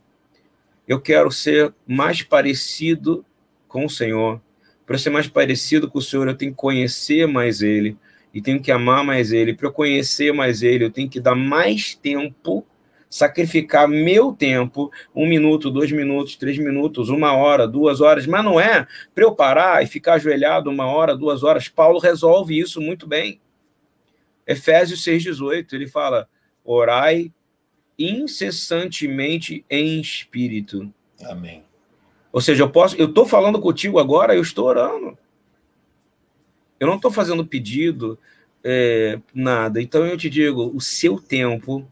Eu quero ser mais parecido com o Senhor. Para ser mais parecido com o Senhor, eu tenho que conhecer mais Ele e tenho que amar mais Ele. Para eu conhecer mais Ele, eu tenho que dar mais tempo sacrificar meu tempo, um minuto, dois minutos, três minutos, uma hora, duas horas, mas não é para eu parar e ficar ajoelhado uma hora, duas horas. Paulo resolve isso muito bem. Efésios 6,18, ele fala: orai incessantemente em espírito. Amém. Ou seja, eu posso, eu estou falando contigo agora, eu estou orando. Eu não estou fazendo pedido, é, nada. Então eu te digo, o seu tempo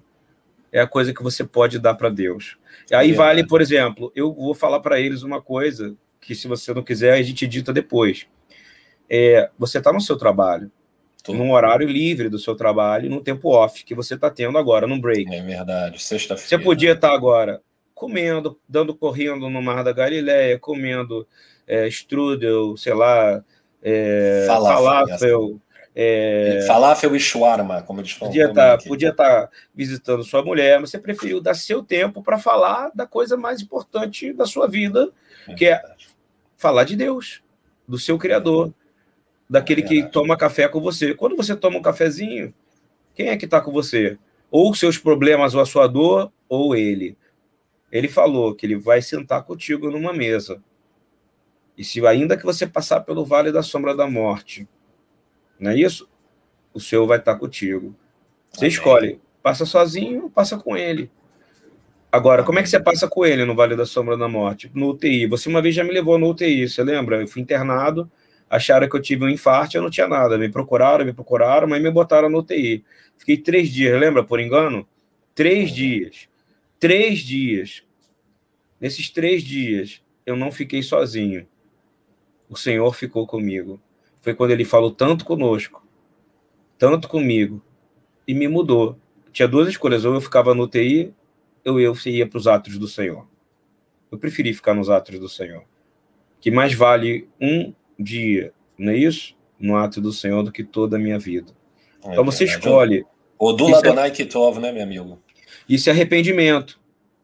é a coisa que você pode dar para Deus. Aí é vale, por exemplo, eu vou falar para eles uma coisa que, se você não quiser, a gente dita depois. É, você está no seu trabalho, Tô. num horário livre do seu trabalho, num tempo off que você está tendo agora, num break. É verdade, sexta-feira. Você podia estar tá agora comendo, dando correndo no Mar da Galileia, comendo é, strudel, sei lá, é, falafel, falafel é... Falafel e shawarma, como eles falam. Podia estar tá, podia tá visitando sua mulher, mas você preferiu dar seu tempo para falar da coisa mais importante da sua vida, é que é falar de Deus, do seu Criador, daquele é que toma café com você. Quando você toma um cafezinho, quem é que está com você? Ou seus problemas, ou a sua dor, ou ele. Ele falou que ele vai sentar contigo numa mesa. E se ainda que você passar pelo vale da sombra da morte, não é isso? O Senhor vai estar contigo. Você Amém. escolhe, passa sozinho ou passa com ele. Agora, como é que você passa com ele no Vale da Sombra da Morte? No UTI. Você uma vez já me levou no UTI, você lembra? Eu fui internado, acharam que eu tive um infarto, eu não tinha nada. Me procuraram, me procuraram, mas me botaram no UTI. Fiquei três dias, lembra, por engano? Três dias. Três dias. Nesses três dias, eu não fiquei sozinho. O Senhor ficou comigo foi quando ele falou tanto conosco, tanto comigo, e me mudou. Tinha duas escolhas, ou eu ficava no TI, ou eu ia para os atos do Senhor. Eu preferi ficar nos atos do Senhor. Que mais vale um dia, não é isso? No ato do Senhor do que toda a minha vida. É, então você escolhe. O do Ladonai é... Kitov, né, meu amigo? Isso é arrependimento.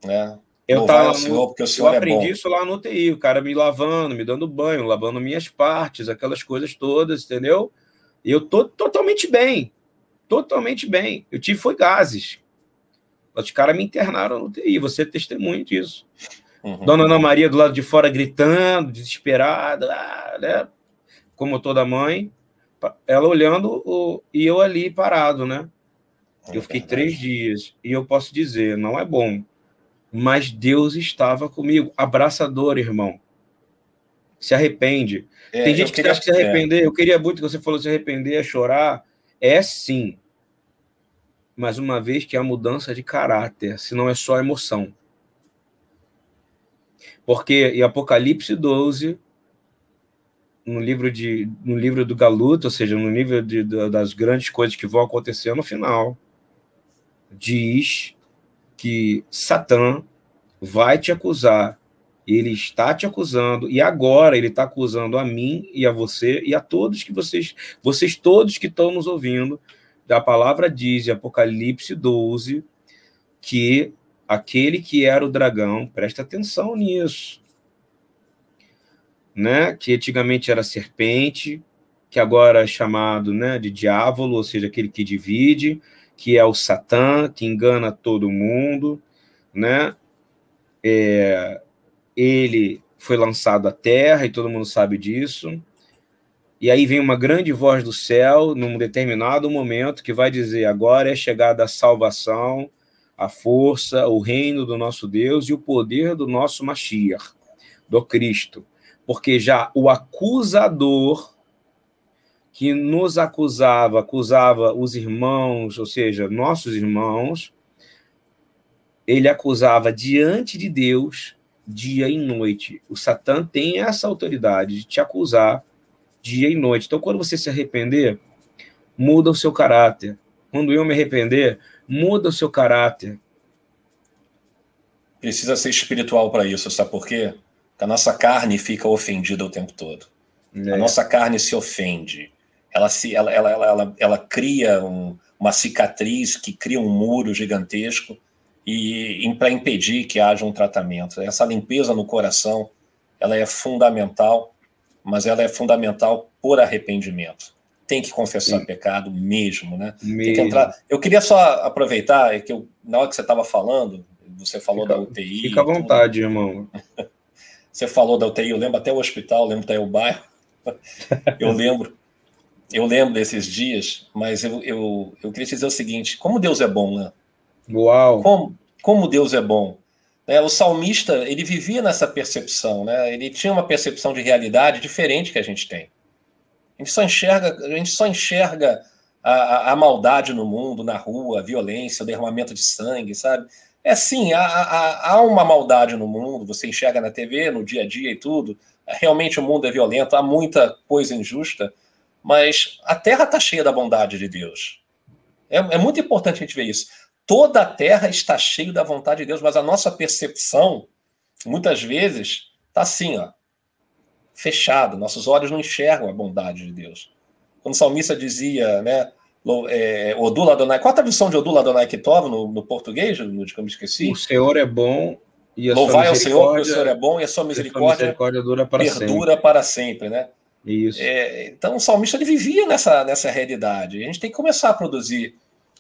É. Eu, tava Senhor, eu aprendi é isso lá no TI, o cara me lavando, me dando banho, lavando minhas partes, aquelas coisas todas, entendeu? E eu tô totalmente bem, totalmente bem. Eu tive foi gases. Os caras me internaram no TI, você é testemunha disso. Uhum. Dona Ana Maria do lado de fora gritando, desesperada, ah, né? como toda mãe, ela olhando o, e eu ali parado, né? Eu fiquei três dias e eu posso dizer, não é bom mas Deus estava comigo. Abraçador, irmão. Se arrepende. É, Tem gente que acha que se arrepender, é. eu queria muito que você falou se arrepender, é chorar. É sim. Mas uma vez que é a mudança de caráter, se não é só emoção. Porque em Apocalipse 12, no livro, de, no livro do Galuto, ou seja, no nível de, das grandes coisas que vão acontecer no final, diz que Satã vai te acusar, ele está te acusando, e agora ele está acusando a mim e a você e a todos que vocês, vocês todos que estão nos ouvindo. A palavra diz em Apocalipse 12 que aquele que era o dragão, presta atenção nisso, né? Que antigamente era serpente, que agora é chamado, né, de diabo, ou seja, aquele que divide, que é o Satã, que engana todo mundo, né? É, ele foi lançado à terra e todo mundo sabe disso. E aí vem uma grande voz do céu, num determinado momento, que vai dizer: agora é chegada a salvação, a força, o reino do nosso Deus e o poder do nosso Mashiach, do Cristo. Porque já o acusador que nos acusava, acusava os irmãos, ou seja, nossos irmãos, ele acusava diante de Deus dia e noite. O Satã tem essa autoridade de te acusar dia e noite. Então, quando você se arrepender, muda o seu caráter. Quando eu me arrepender, muda o seu caráter. Precisa ser espiritual para isso, sabe por quê? Porque a nossa carne fica ofendida o tempo todo. É. A nossa carne se ofende ela, se, ela, ela, ela, ela cria um, uma cicatriz que cria um muro gigantesco e, para impedir que haja um tratamento. Essa limpeza no coração ela é fundamental, mas ela é fundamental por arrependimento. Tem que confessar Sim. pecado mesmo, né? Mesmo. Tem que entrar. Eu queria só aproveitar é que eu, na hora que você estava falando, você falou fica, da UTI. Fica à vontade, irmão. você falou da UTI, eu lembro até o hospital, lembro até o bairro. Eu lembro eu lembro desses dias, mas eu, eu, eu queria te dizer o seguinte: como Deus é bom, né? Uau! Como, como Deus é bom. É, o salmista, ele vivia nessa percepção, né? Ele tinha uma percepção de realidade diferente que a gente tem. A gente só enxerga, a gente só enxerga a, a, a maldade no mundo, na rua, a violência, o derramamento de sangue, sabe? É sim, há, há, há uma maldade no mundo, você enxerga na TV, no dia a dia e tudo. Realmente o mundo é violento, há muita coisa injusta, mas a terra está cheia da bondade de Deus. É, é, muito importante a gente ver isso. toda a terra está cheia da vontade de Deus, mas a nossa percepção, muitas vezes, está assim, ó, fechada. Nossos olhos não enxergam a bondade de Deus. Quando o salmista dizia, né, é, Odula Adonai, qual a tradução de Odula Adonai Kitov no, no português, no que eu me esqueci? O Senhor é bom e a Louvai ao Senhor, porque o Senhor é bom e a sua misericórdia, a misericórdia dura para perdura sempre. para sempre, né? Isso. É, então o salmista ele vivia nessa, nessa realidade. A gente tem que começar a produzir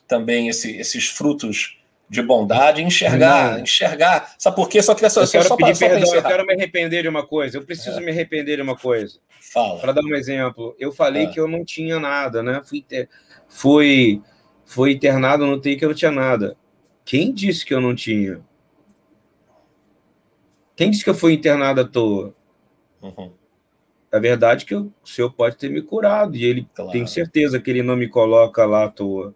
também esse, esses frutos de bondade, enxergar, não. enxergar. Sabe por quê? Só que eu quero só pedir só perdão, eu quero me arrepender de uma coisa. Eu preciso é. me arrepender de uma coisa. Fala. Para dar um exemplo, eu falei é. que eu não tinha nada, né? Fui, ter, fui, fui internado no TI que eu não tinha nada. Quem disse que eu não tinha? Quem disse que eu fui internado à toa? Uhum. A verdade é que o senhor pode ter me curado e ele claro. tem certeza que ele não me coloca lá à toa.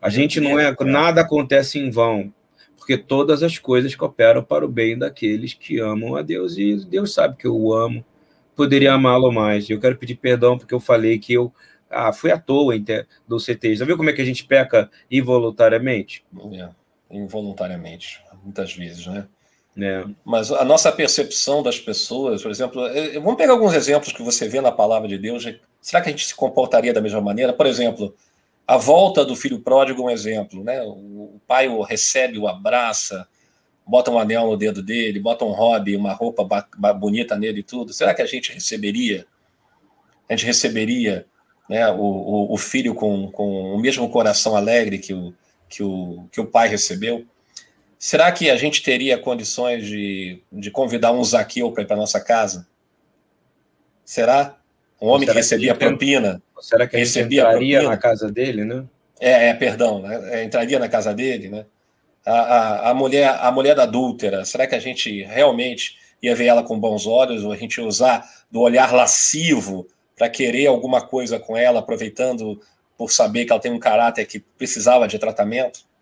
A gente não é nada acontece em vão, porque todas as coisas cooperam para o bem daqueles que amam a Deus e Deus sabe que eu o amo. Poderia amá-lo mais. Eu quero pedir perdão porque eu falei que eu ah, fui à toa do CT. Já viu como é que a gente peca involuntariamente? É, involuntariamente, muitas vezes, né? É. Mas a nossa percepção das pessoas, por exemplo, é, vamos pegar alguns exemplos que você vê na palavra de Deus. Será que a gente se comportaria da mesma maneira? Por exemplo, a volta do filho pródigo é um exemplo, né? O pai o recebe, o abraça, bota um anel no dedo dele, bota um hobby, uma roupa bonita nele e tudo. Será que a gente receberia? A gente receberia né, o, o, o filho com, com o mesmo coração alegre que o, que o, que o pai recebeu? Será que a gente teria condições de, de convidar um Zaqueu para ir para nossa casa? Será? Um homem que recebia que propina. Será que recebia entraria propina? na casa dele, né? É, é perdão, né? É, entraria na casa dele, né? A, a, a, mulher, a mulher adúltera, será que a gente realmente ia ver ela com bons olhos, ou a gente ia usar do olhar lascivo para querer alguma coisa com ela, aproveitando por saber que ela tem um caráter que precisava de tratamento?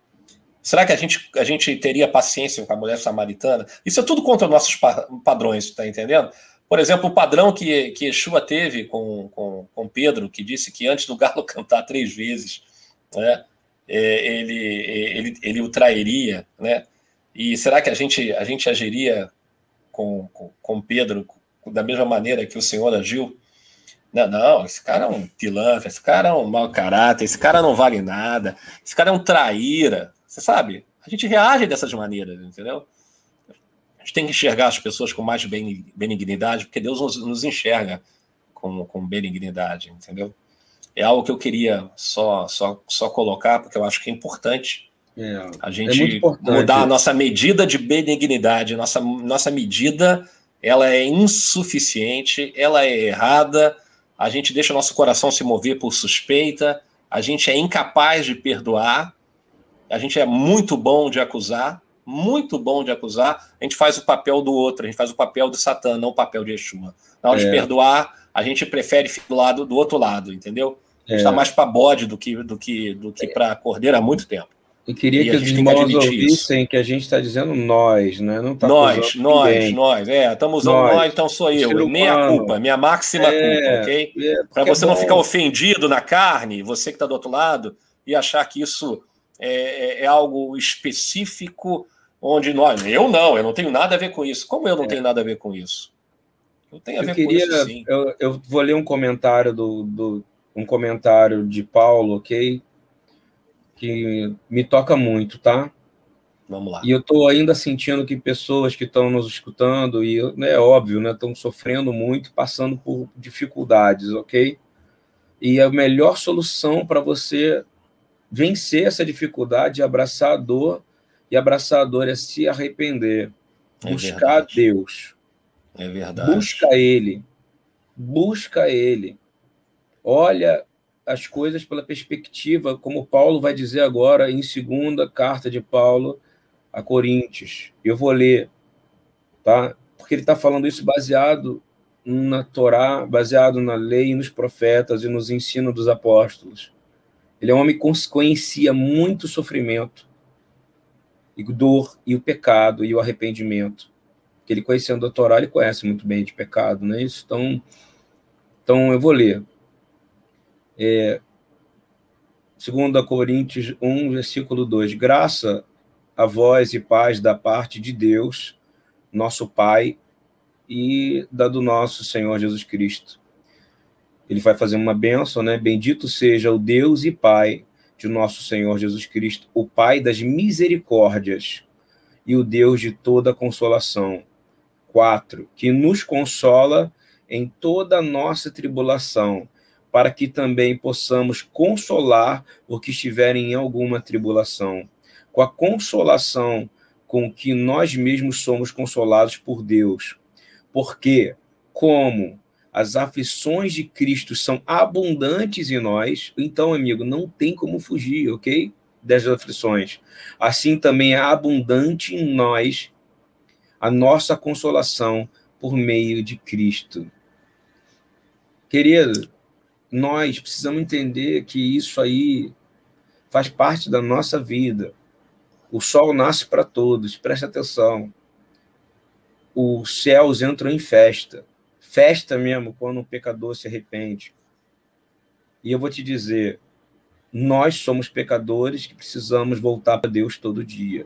Será que a gente, a gente teria paciência com a mulher samaritana? Isso é tudo contra nossos padrões, tá entendendo? Por exemplo, o padrão que, que Yeshua teve com, com, com Pedro, que disse que antes do galo cantar três vezes, né, é, ele, ele, ele o trairia, né? E será que a gente, a gente agiria com, com, com Pedro da mesma maneira que o Senhor agiu? Não, não, esse cara é um pilantra, esse cara é um mau caráter, esse cara não vale nada, esse cara é um traíra, você sabe? A gente reage dessas maneiras, entendeu? A gente tem que enxergar as pessoas com mais benignidade, porque Deus nos, nos enxerga com, com benignidade, entendeu? É algo que eu queria só, só, só colocar, porque eu acho que é importante é, a é gente é importante. mudar a nossa medida de benignidade. Nossa, nossa medida ela é insuficiente, ela é errada, a gente deixa o nosso coração se mover por suspeita, a gente é incapaz de perdoar, a gente é muito bom de acusar, muito bom de acusar, a gente faz o papel do outro, a gente faz o papel do Satã, não o papel de Yeshua. Na hora é. de perdoar, a gente prefere ficar do lado do outro lado, entendeu? A gente está é. mais para bode do que, do que, do que para cordeiro há muito tempo. E queria e que os irmãos ouvissem que a gente está dizendo nós, né? Não tá nós, nós, ninguém. nós. É, estamos usando nós, nós, então sou eu. Meia culpa, minha máxima é, culpa, ok? É, para você é não ficar ofendido na carne, você que está do outro lado, e achar que isso é, é, é algo específico onde nós. Eu não, eu não tenho nada a ver com isso. Como eu não é. tenho nada a ver com isso? Eu tenho a ver queria, com isso, sim. Eu, eu vou ler um comentário do, do um comentário de Paulo, ok? Que me toca muito, tá? Vamos lá. E eu estou ainda sentindo que pessoas que estão nos escutando, e né, é óbvio, né, estão sofrendo muito, passando por dificuldades, ok? E a melhor solução para você vencer essa dificuldade abraçar a dor e abraçar a dor é se arrepender, é buscar verdade. Deus. É verdade. Busca Ele. Busca Ele. Olha as coisas pela perspectiva, como Paulo vai dizer agora em segunda carta de Paulo a Coríntios. Eu vou ler, tá? Porque ele está falando isso baseado na Torá, baseado na lei nos profetas e nos ensinos dos apóstolos. Ele é um homem que conhecia muito sofrimento, e dor e o pecado e o arrependimento. Que ele conhecendo a Torá, ele conhece muito bem de pecado, não é isso? Então, então eu vou ler. É, 2 Coríntios 1, versículo 2. Graça a vós e paz da parte de Deus, nosso Pai, e da do nosso Senhor Jesus Cristo. Ele vai fazer uma bênção, né? Bendito seja o Deus e Pai de nosso Senhor Jesus Cristo, o Pai das misericórdias e o Deus de toda consolação. 4. Que nos consola em toda a nossa tribulação, para que também possamos consolar os que estiverem em alguma tribulação, com a consolação com que nós mesmos somos consolados por Deus. Porque, como as aflições de Cristo são abundantes em nós, então, amigo, não tem como fugir, ok? Das aflições. Assim também é abundante em nós a nossa consolação por meio de Cristo. Querido, nós precisamos entender que isso aí faz parte da nossa vida. O sol nasce para todos, preste atenção. Os céus entram em festa. Festa mesmo quando um pecador se arrepende. E eu vou te dizer, nós somos pecadores que precisamos voltar para Deus todo dia.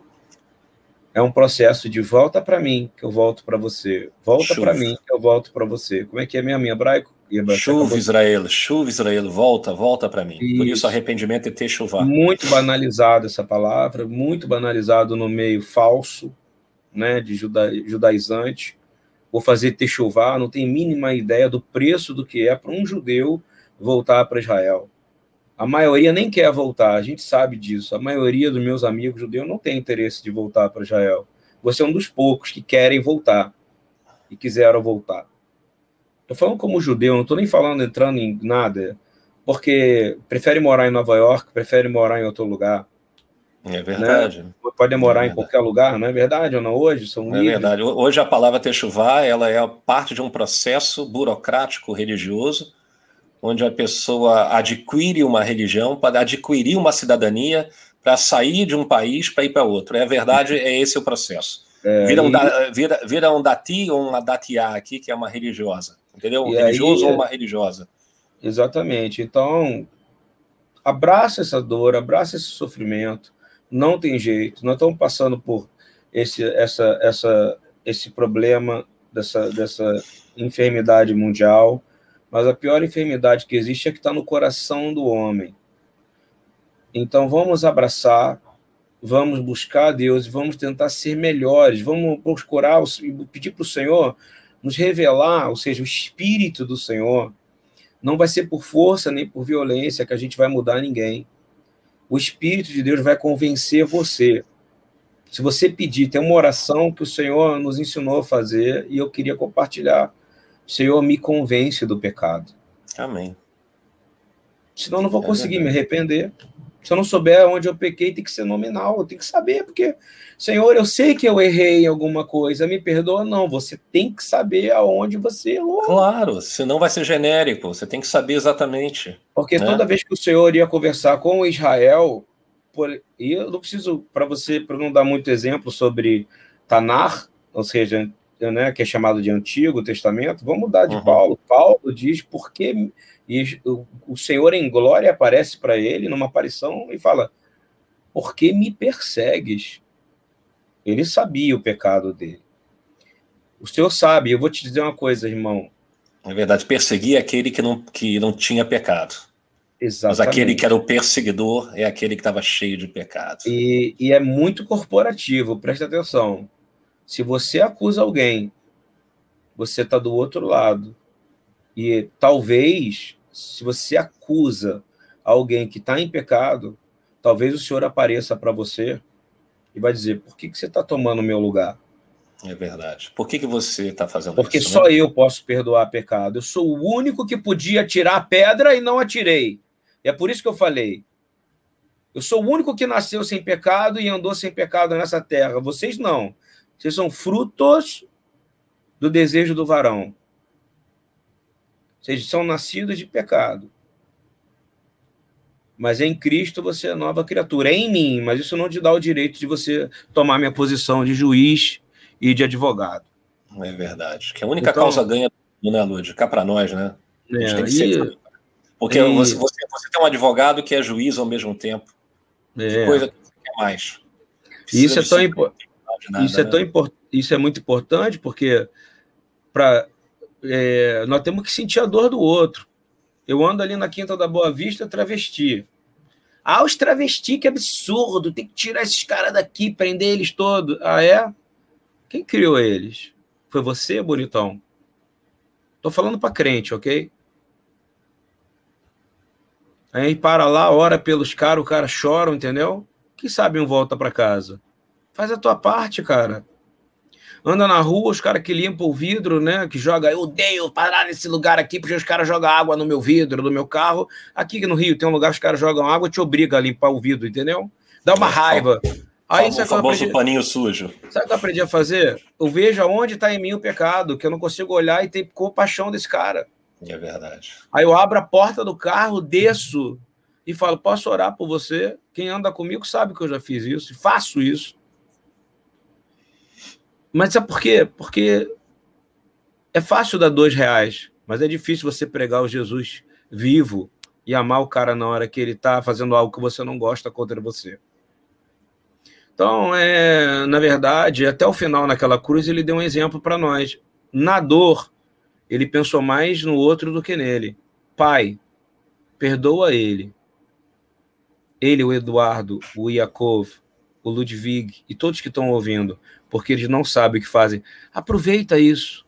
É um processo de volta para mim, que eu volto para você. Volta para mim, que eu volto para você. Como é que é mesmo em hebraico? Chuva Israel, chuva Israel, volta, volta para mim. Isso. Por isso arrependimento é ter chuva. Muito banalizado essa palavra, muito banalizado no meio falso, né, de juda, judaizante. Vou fazer ter chuva, não tem mínima ideia do preço do que é para um judeu voltar para Israel. A maioria nem quer voltar, a gente sabe disso. A maioria dos meus amigos judeus não tem interesse de voltar para Israel. Você é um dos poucos que querem voltar e quiseram voltar. Estou falando como judeu, não estou nem falando entrando em nada, porque prefere morar em Nova York, prefere morar em outro lugar. É verdade. Né? Pode morar é em qualquer lugar, não é verdade ou não? Hoje são É verdade. Hoje a palavra techuvá, ela é parte de um processo burocrático religioso, onde a pessoa adquire uma religião para adquirir uma cidadania para sair de um país para ir para outro. É verdade, é esse o processo. É, vira, um, e... vira, vira um dati ou uma datiá aqui, que é uma religiosa. Entendeu? Um religioso aí, ou uma religiosa. Exatamente. Então, abraça essa dor, abraça esse sofrimento. Não tem jeito. Nós estamos passando por esse, essa, essa, esse problema dessa, dessa enfermidade mundial. Mas a pior enfermidade que existe é que está no coração do homem. Então vamos abraçar, vamos buscar a Deus, vamos tentar ser melhores, vamos procurar, pedir para o Senhor nos revelar, ou seja, o Espírito do Senhor, não vai ser por força nem por violência que a gente vai mudar ninguém. O Espírito de Deus vai convencer você. Se você pedir, tem uma oração que o Senhor nos ensinou a fazer e eu queria compartilhar. Senhor, me convence do pecado. Amém. Senão eu não vou é conseguir me arrepender. Se eu não souber onde eu pequei, tem que ser nominal, eu tenho que saber, porque, Senhor, eu sei que eu errei em alguma coisa, me perdoa, não. Você tem que saber aonde você errou. Claro, senão vai ser genérico, você tem que saber exatamente. Porque né? toda vez que o Senhor ia conversar com Israel, por, e eu não preciso, para você, para não dar muito exemplo sobre Tanar, ou seja, né, que é chamado de Antigo Testamento, vamos mudar de uhum. Paulo. Paulo diz porque e o, Senhor em glória aparece para ele numa aparição e fala: Por que me persegues? Ele sabia o pecado dele. O Senhor sabe, eu vou te dizer uma coisa, irmão. Na verdade, perseguir é aquele que não, que não tinha pecado. Exatamente. Mas aquele que era o perseguidor é aquele que estava cheio de pecado. E, e é muito corporativo, presta atenção. Se você acusa alguém, você está do outro lado. E talvez se você acusa alguém que está em pecado, talvez o Senhor apareça para você e vai dizer: por que, que você está tomando o meu lugar? É verdade. Por que, que você está fazendo Porque isso? Porque só né? eu posso perdoar pecado. Eu sou o único que podia tirar a pedra e não atirei. E é por isso que eu falei. Eu sou o único que nasceu sem pecado e andou sem pecado nessa terra. Vocês não. Vocês são frutos do desejo do varão seja, são nascidos de pecado. Mas em Cristo você é nova criatura. É em mim, mas isso não te dá o direito de você tomar minha posição de juiz e de advogado. É verdade. Que a única então, causa ganha, né, Lud? Cá para nós, né? É, e, Porque e... você, você, você, tem um advogado que é juiz ao mesmo tempo. É. Que coisa que você quer mais? isso é tão importante. Isso é tão importante. Isso é muito importante porque para é, nós temos que sentir a dor do outro. Eu ando ali na Quinta da Boa Vista travesti. Ah, os travesti, que absurdo! Tem que tirar esses caras daqui, prender eles todos. Ah, é? Quem criou eles? Foi você, bonitão? Tô falando para crente, ok? Aí para lá, ora pelos caras, o cara chora, entendeu? Que sabe um volta para casa. Faz a tua parte, cara anda na rua, os caras que limpam o vidro, né? Que joga, eu odeio parar nesse lugar aqui, porque os caras jogam água no meu vidro, no meu carro. Aqui no Rio tem um lugar que os caras jogam água, te obriga a limpar o vidro, entendeu? Dá uma raiva. Aí, o famoso aprendi... paninho sujo. Sabe o que eu aprendi a fazer? Eu vejo aonde está em mim o pecado, que eu não consigo olhar e ter compaixão desse cara. É verdade. Aí eu abro a porta do carro, desço e falo: posso orar por você? Quem anda comigo sabe que eu já fiz isso, faço isso. Mas sabe por quê? Porque é fácil dar dois reais, mas é difícil você pregar o Jesus vivo e amar o cara na hora que ele está fazendo algo que você não gosta contra você. Então, é, na verdade, até o final naquela cruz, ele deu um exemplo para nós. Na dor, ele pensou mais no outro do que nele. Pai, perdoa ele. Ele, o Eduardo, o Yakov, o Ludwig e todos que estão ouvindo, porque eles não sabem o que fazem. Aproveita isso.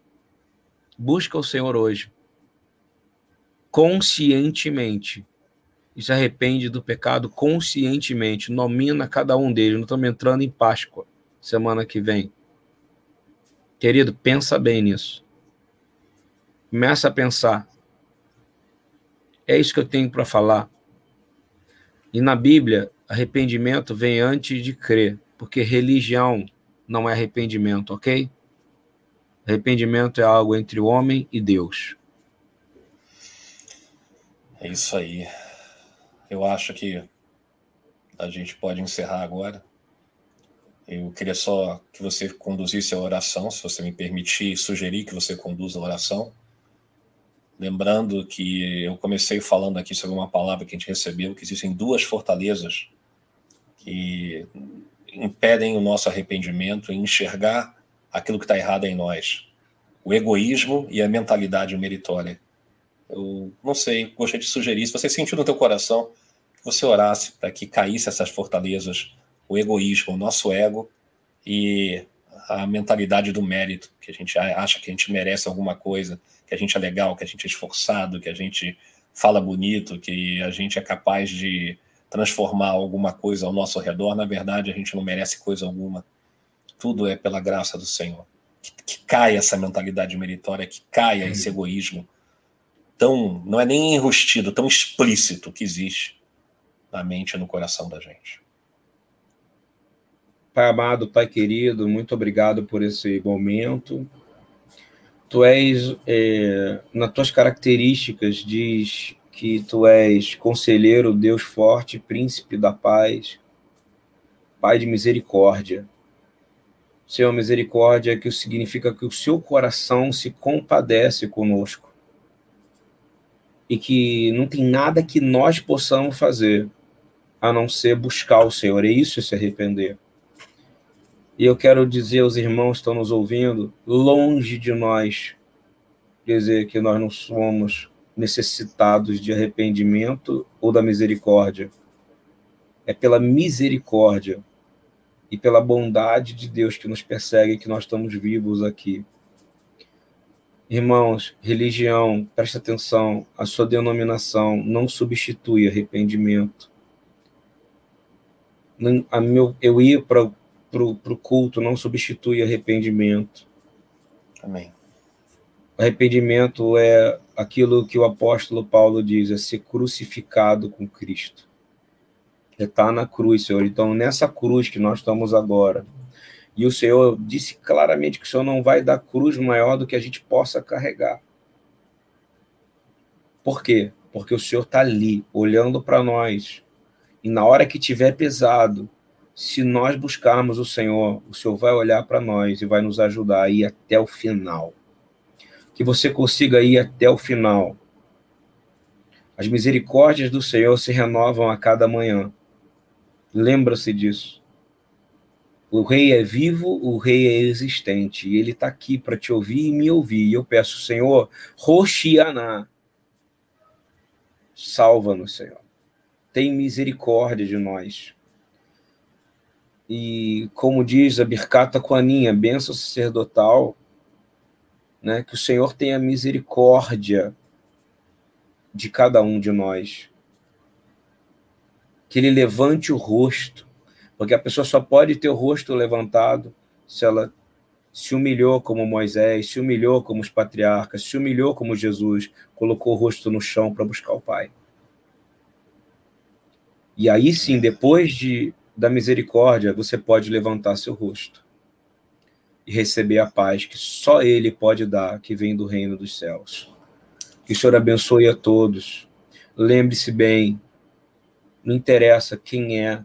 Busca o Senhor hoje. Conscientemente. E se arrepende do pecado conscientemente. Nomina cada um deles. Não estamos entrando em Páscoa semana que vem. Querido, pensa bem nisso. Começa a pensar. É isso que eu tenho para falar. E na Bíblia, arrependimento vem antes de crer, porque religião não é arrependimento, ok? Arrependimento é algo entre o homem e Deus. É isso aí. Eu acho que a gente pode encerrar agora. Eu queria só que você conduzisse a oração, se você me permitir, sugerir que você conduza a oração. Lembrando que eu comecei falando aqui sobre uma palavra que a gente recebeu, que existem duas fortalezas que impedem o nosso arrependimento em enxergar aquilo que está errado em nós. O egoísmo e a mentalidade meritória. Eu não sei, gostaria de sugerir, se você sentiu no teu coração, que você orasse para que caísse essas fortalezas, o egoísmo, o nosso ego e a mentalidade do mérito, que a gente acha que a gente merece alguma coisa, que a gente é legal, que a gente é esforçado, que a gente fala bonito, que a gente é capaz de transformar alguma coisa ao nosso redor, na verdade a gente não merece coisa alguma. Tudo é pela graça do Senhor. Que, que caia essa mentalidade meritória, que caia esse egoísmo tão, não é nem enrustido, tão explícito que existe na mente e no coração da gente. Pai amado, Pai querido, muito obrigado por esse momento. Tu és, é, nas tuas características, diz que tu és conselheiro, Deus forte, príncipe da paz, Pai de misericórdia. Senhor, misericórdia que significa que o seu coração se compadece conosco e que não tem nada que nós possamos fazer a não ser buscar o Senhor. É isso se arrepender. E eu quero dizer aos irmãos que estão nos ouvindo, longe de nós dizer que nós não somos necessitados de arrependimento ou da misericórdia. É pela misericórdia e pela bondade de Deus que nos persegue que nós estamos vivos aqui. Irmãos, religião, presta atenção, a sua denominação não substitui arrependimento. A meu, eu ir para o culto não substitui arrependimento. Amém. Arrependimento é aquilo que o apóstolo Paulo diz, é ser crucificado com Cristo. É estar na cruz, Senhor. Então, nessa cruz que nós estamos agora, e o Senhor disse claramente que o Senhor não vai dar cruz maior do que a gente possa carregar. Por quê? Porque o Senhor está ali, olhando para nós. E na hora que tiver pesado, se nós buscarmos o Senhor, o Senhor vai olhar para nós e vai nos ajudar a ir até o final que você consiga ir até o final. As misericórdias do Senhor se renovam a cada manhã. Lembra-se disso. O rei é vivo, o rei é existente, e ele está aqui para te ouvir e me ouvir. E eu peço, Senhor, Roxianá, salva-nos, Senhor. Tem misericórdia de nós. E como diz a Bircata Coaninha, bênção sacerdotal, né, que o Senhor tenha misericórdia de cada um de nós. Que ele levante o rosto, porque a pessoa só pode ter o rosto levantado se ela se humilhou como Moisés, se humilhou como os patriarcas, se humilhou como Jesus, colocou o rosto no chão para buscar o Pai. E aí sim, depois de, da misericórdia, você pode levantar seu rosto e receber a paz que só Ele pode dar, que vem do reino dos céus. Que o Senhor abençoe a todos. Lembre-se bem, não interessa quem é,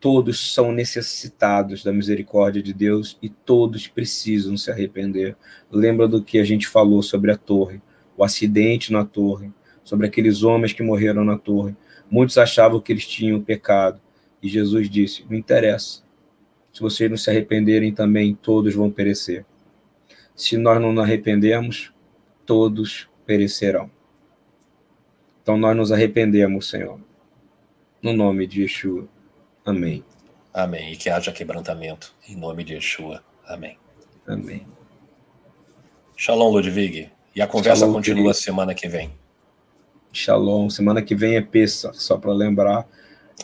todos são necessitados da misericórdia de Deus e todos precisam se arrepender. Lembra do que a gente falou sobre a torre, o acidente na torre, sobre aqueles homens que morreram na torre. Muitos achavam que eles tinham pecado e Jesus disse: Não interessa. Se vocês não se arrependerem também, todos vão perecer. Se nós não nos arrependermos, todos perecerão. Então nós nos arrependemos, Senhor. No nome de Yeshua. Amém. Amém. E que haja quebrantamento. Em nome de Yeshua. Amém. Amém. Shalom, Ludwig. E a conversa Shalom, continua querido. semana que vem. Shalom. Semana que vem é peça, só para lembrar.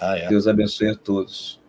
Ah, é. Deus abençoe a todos.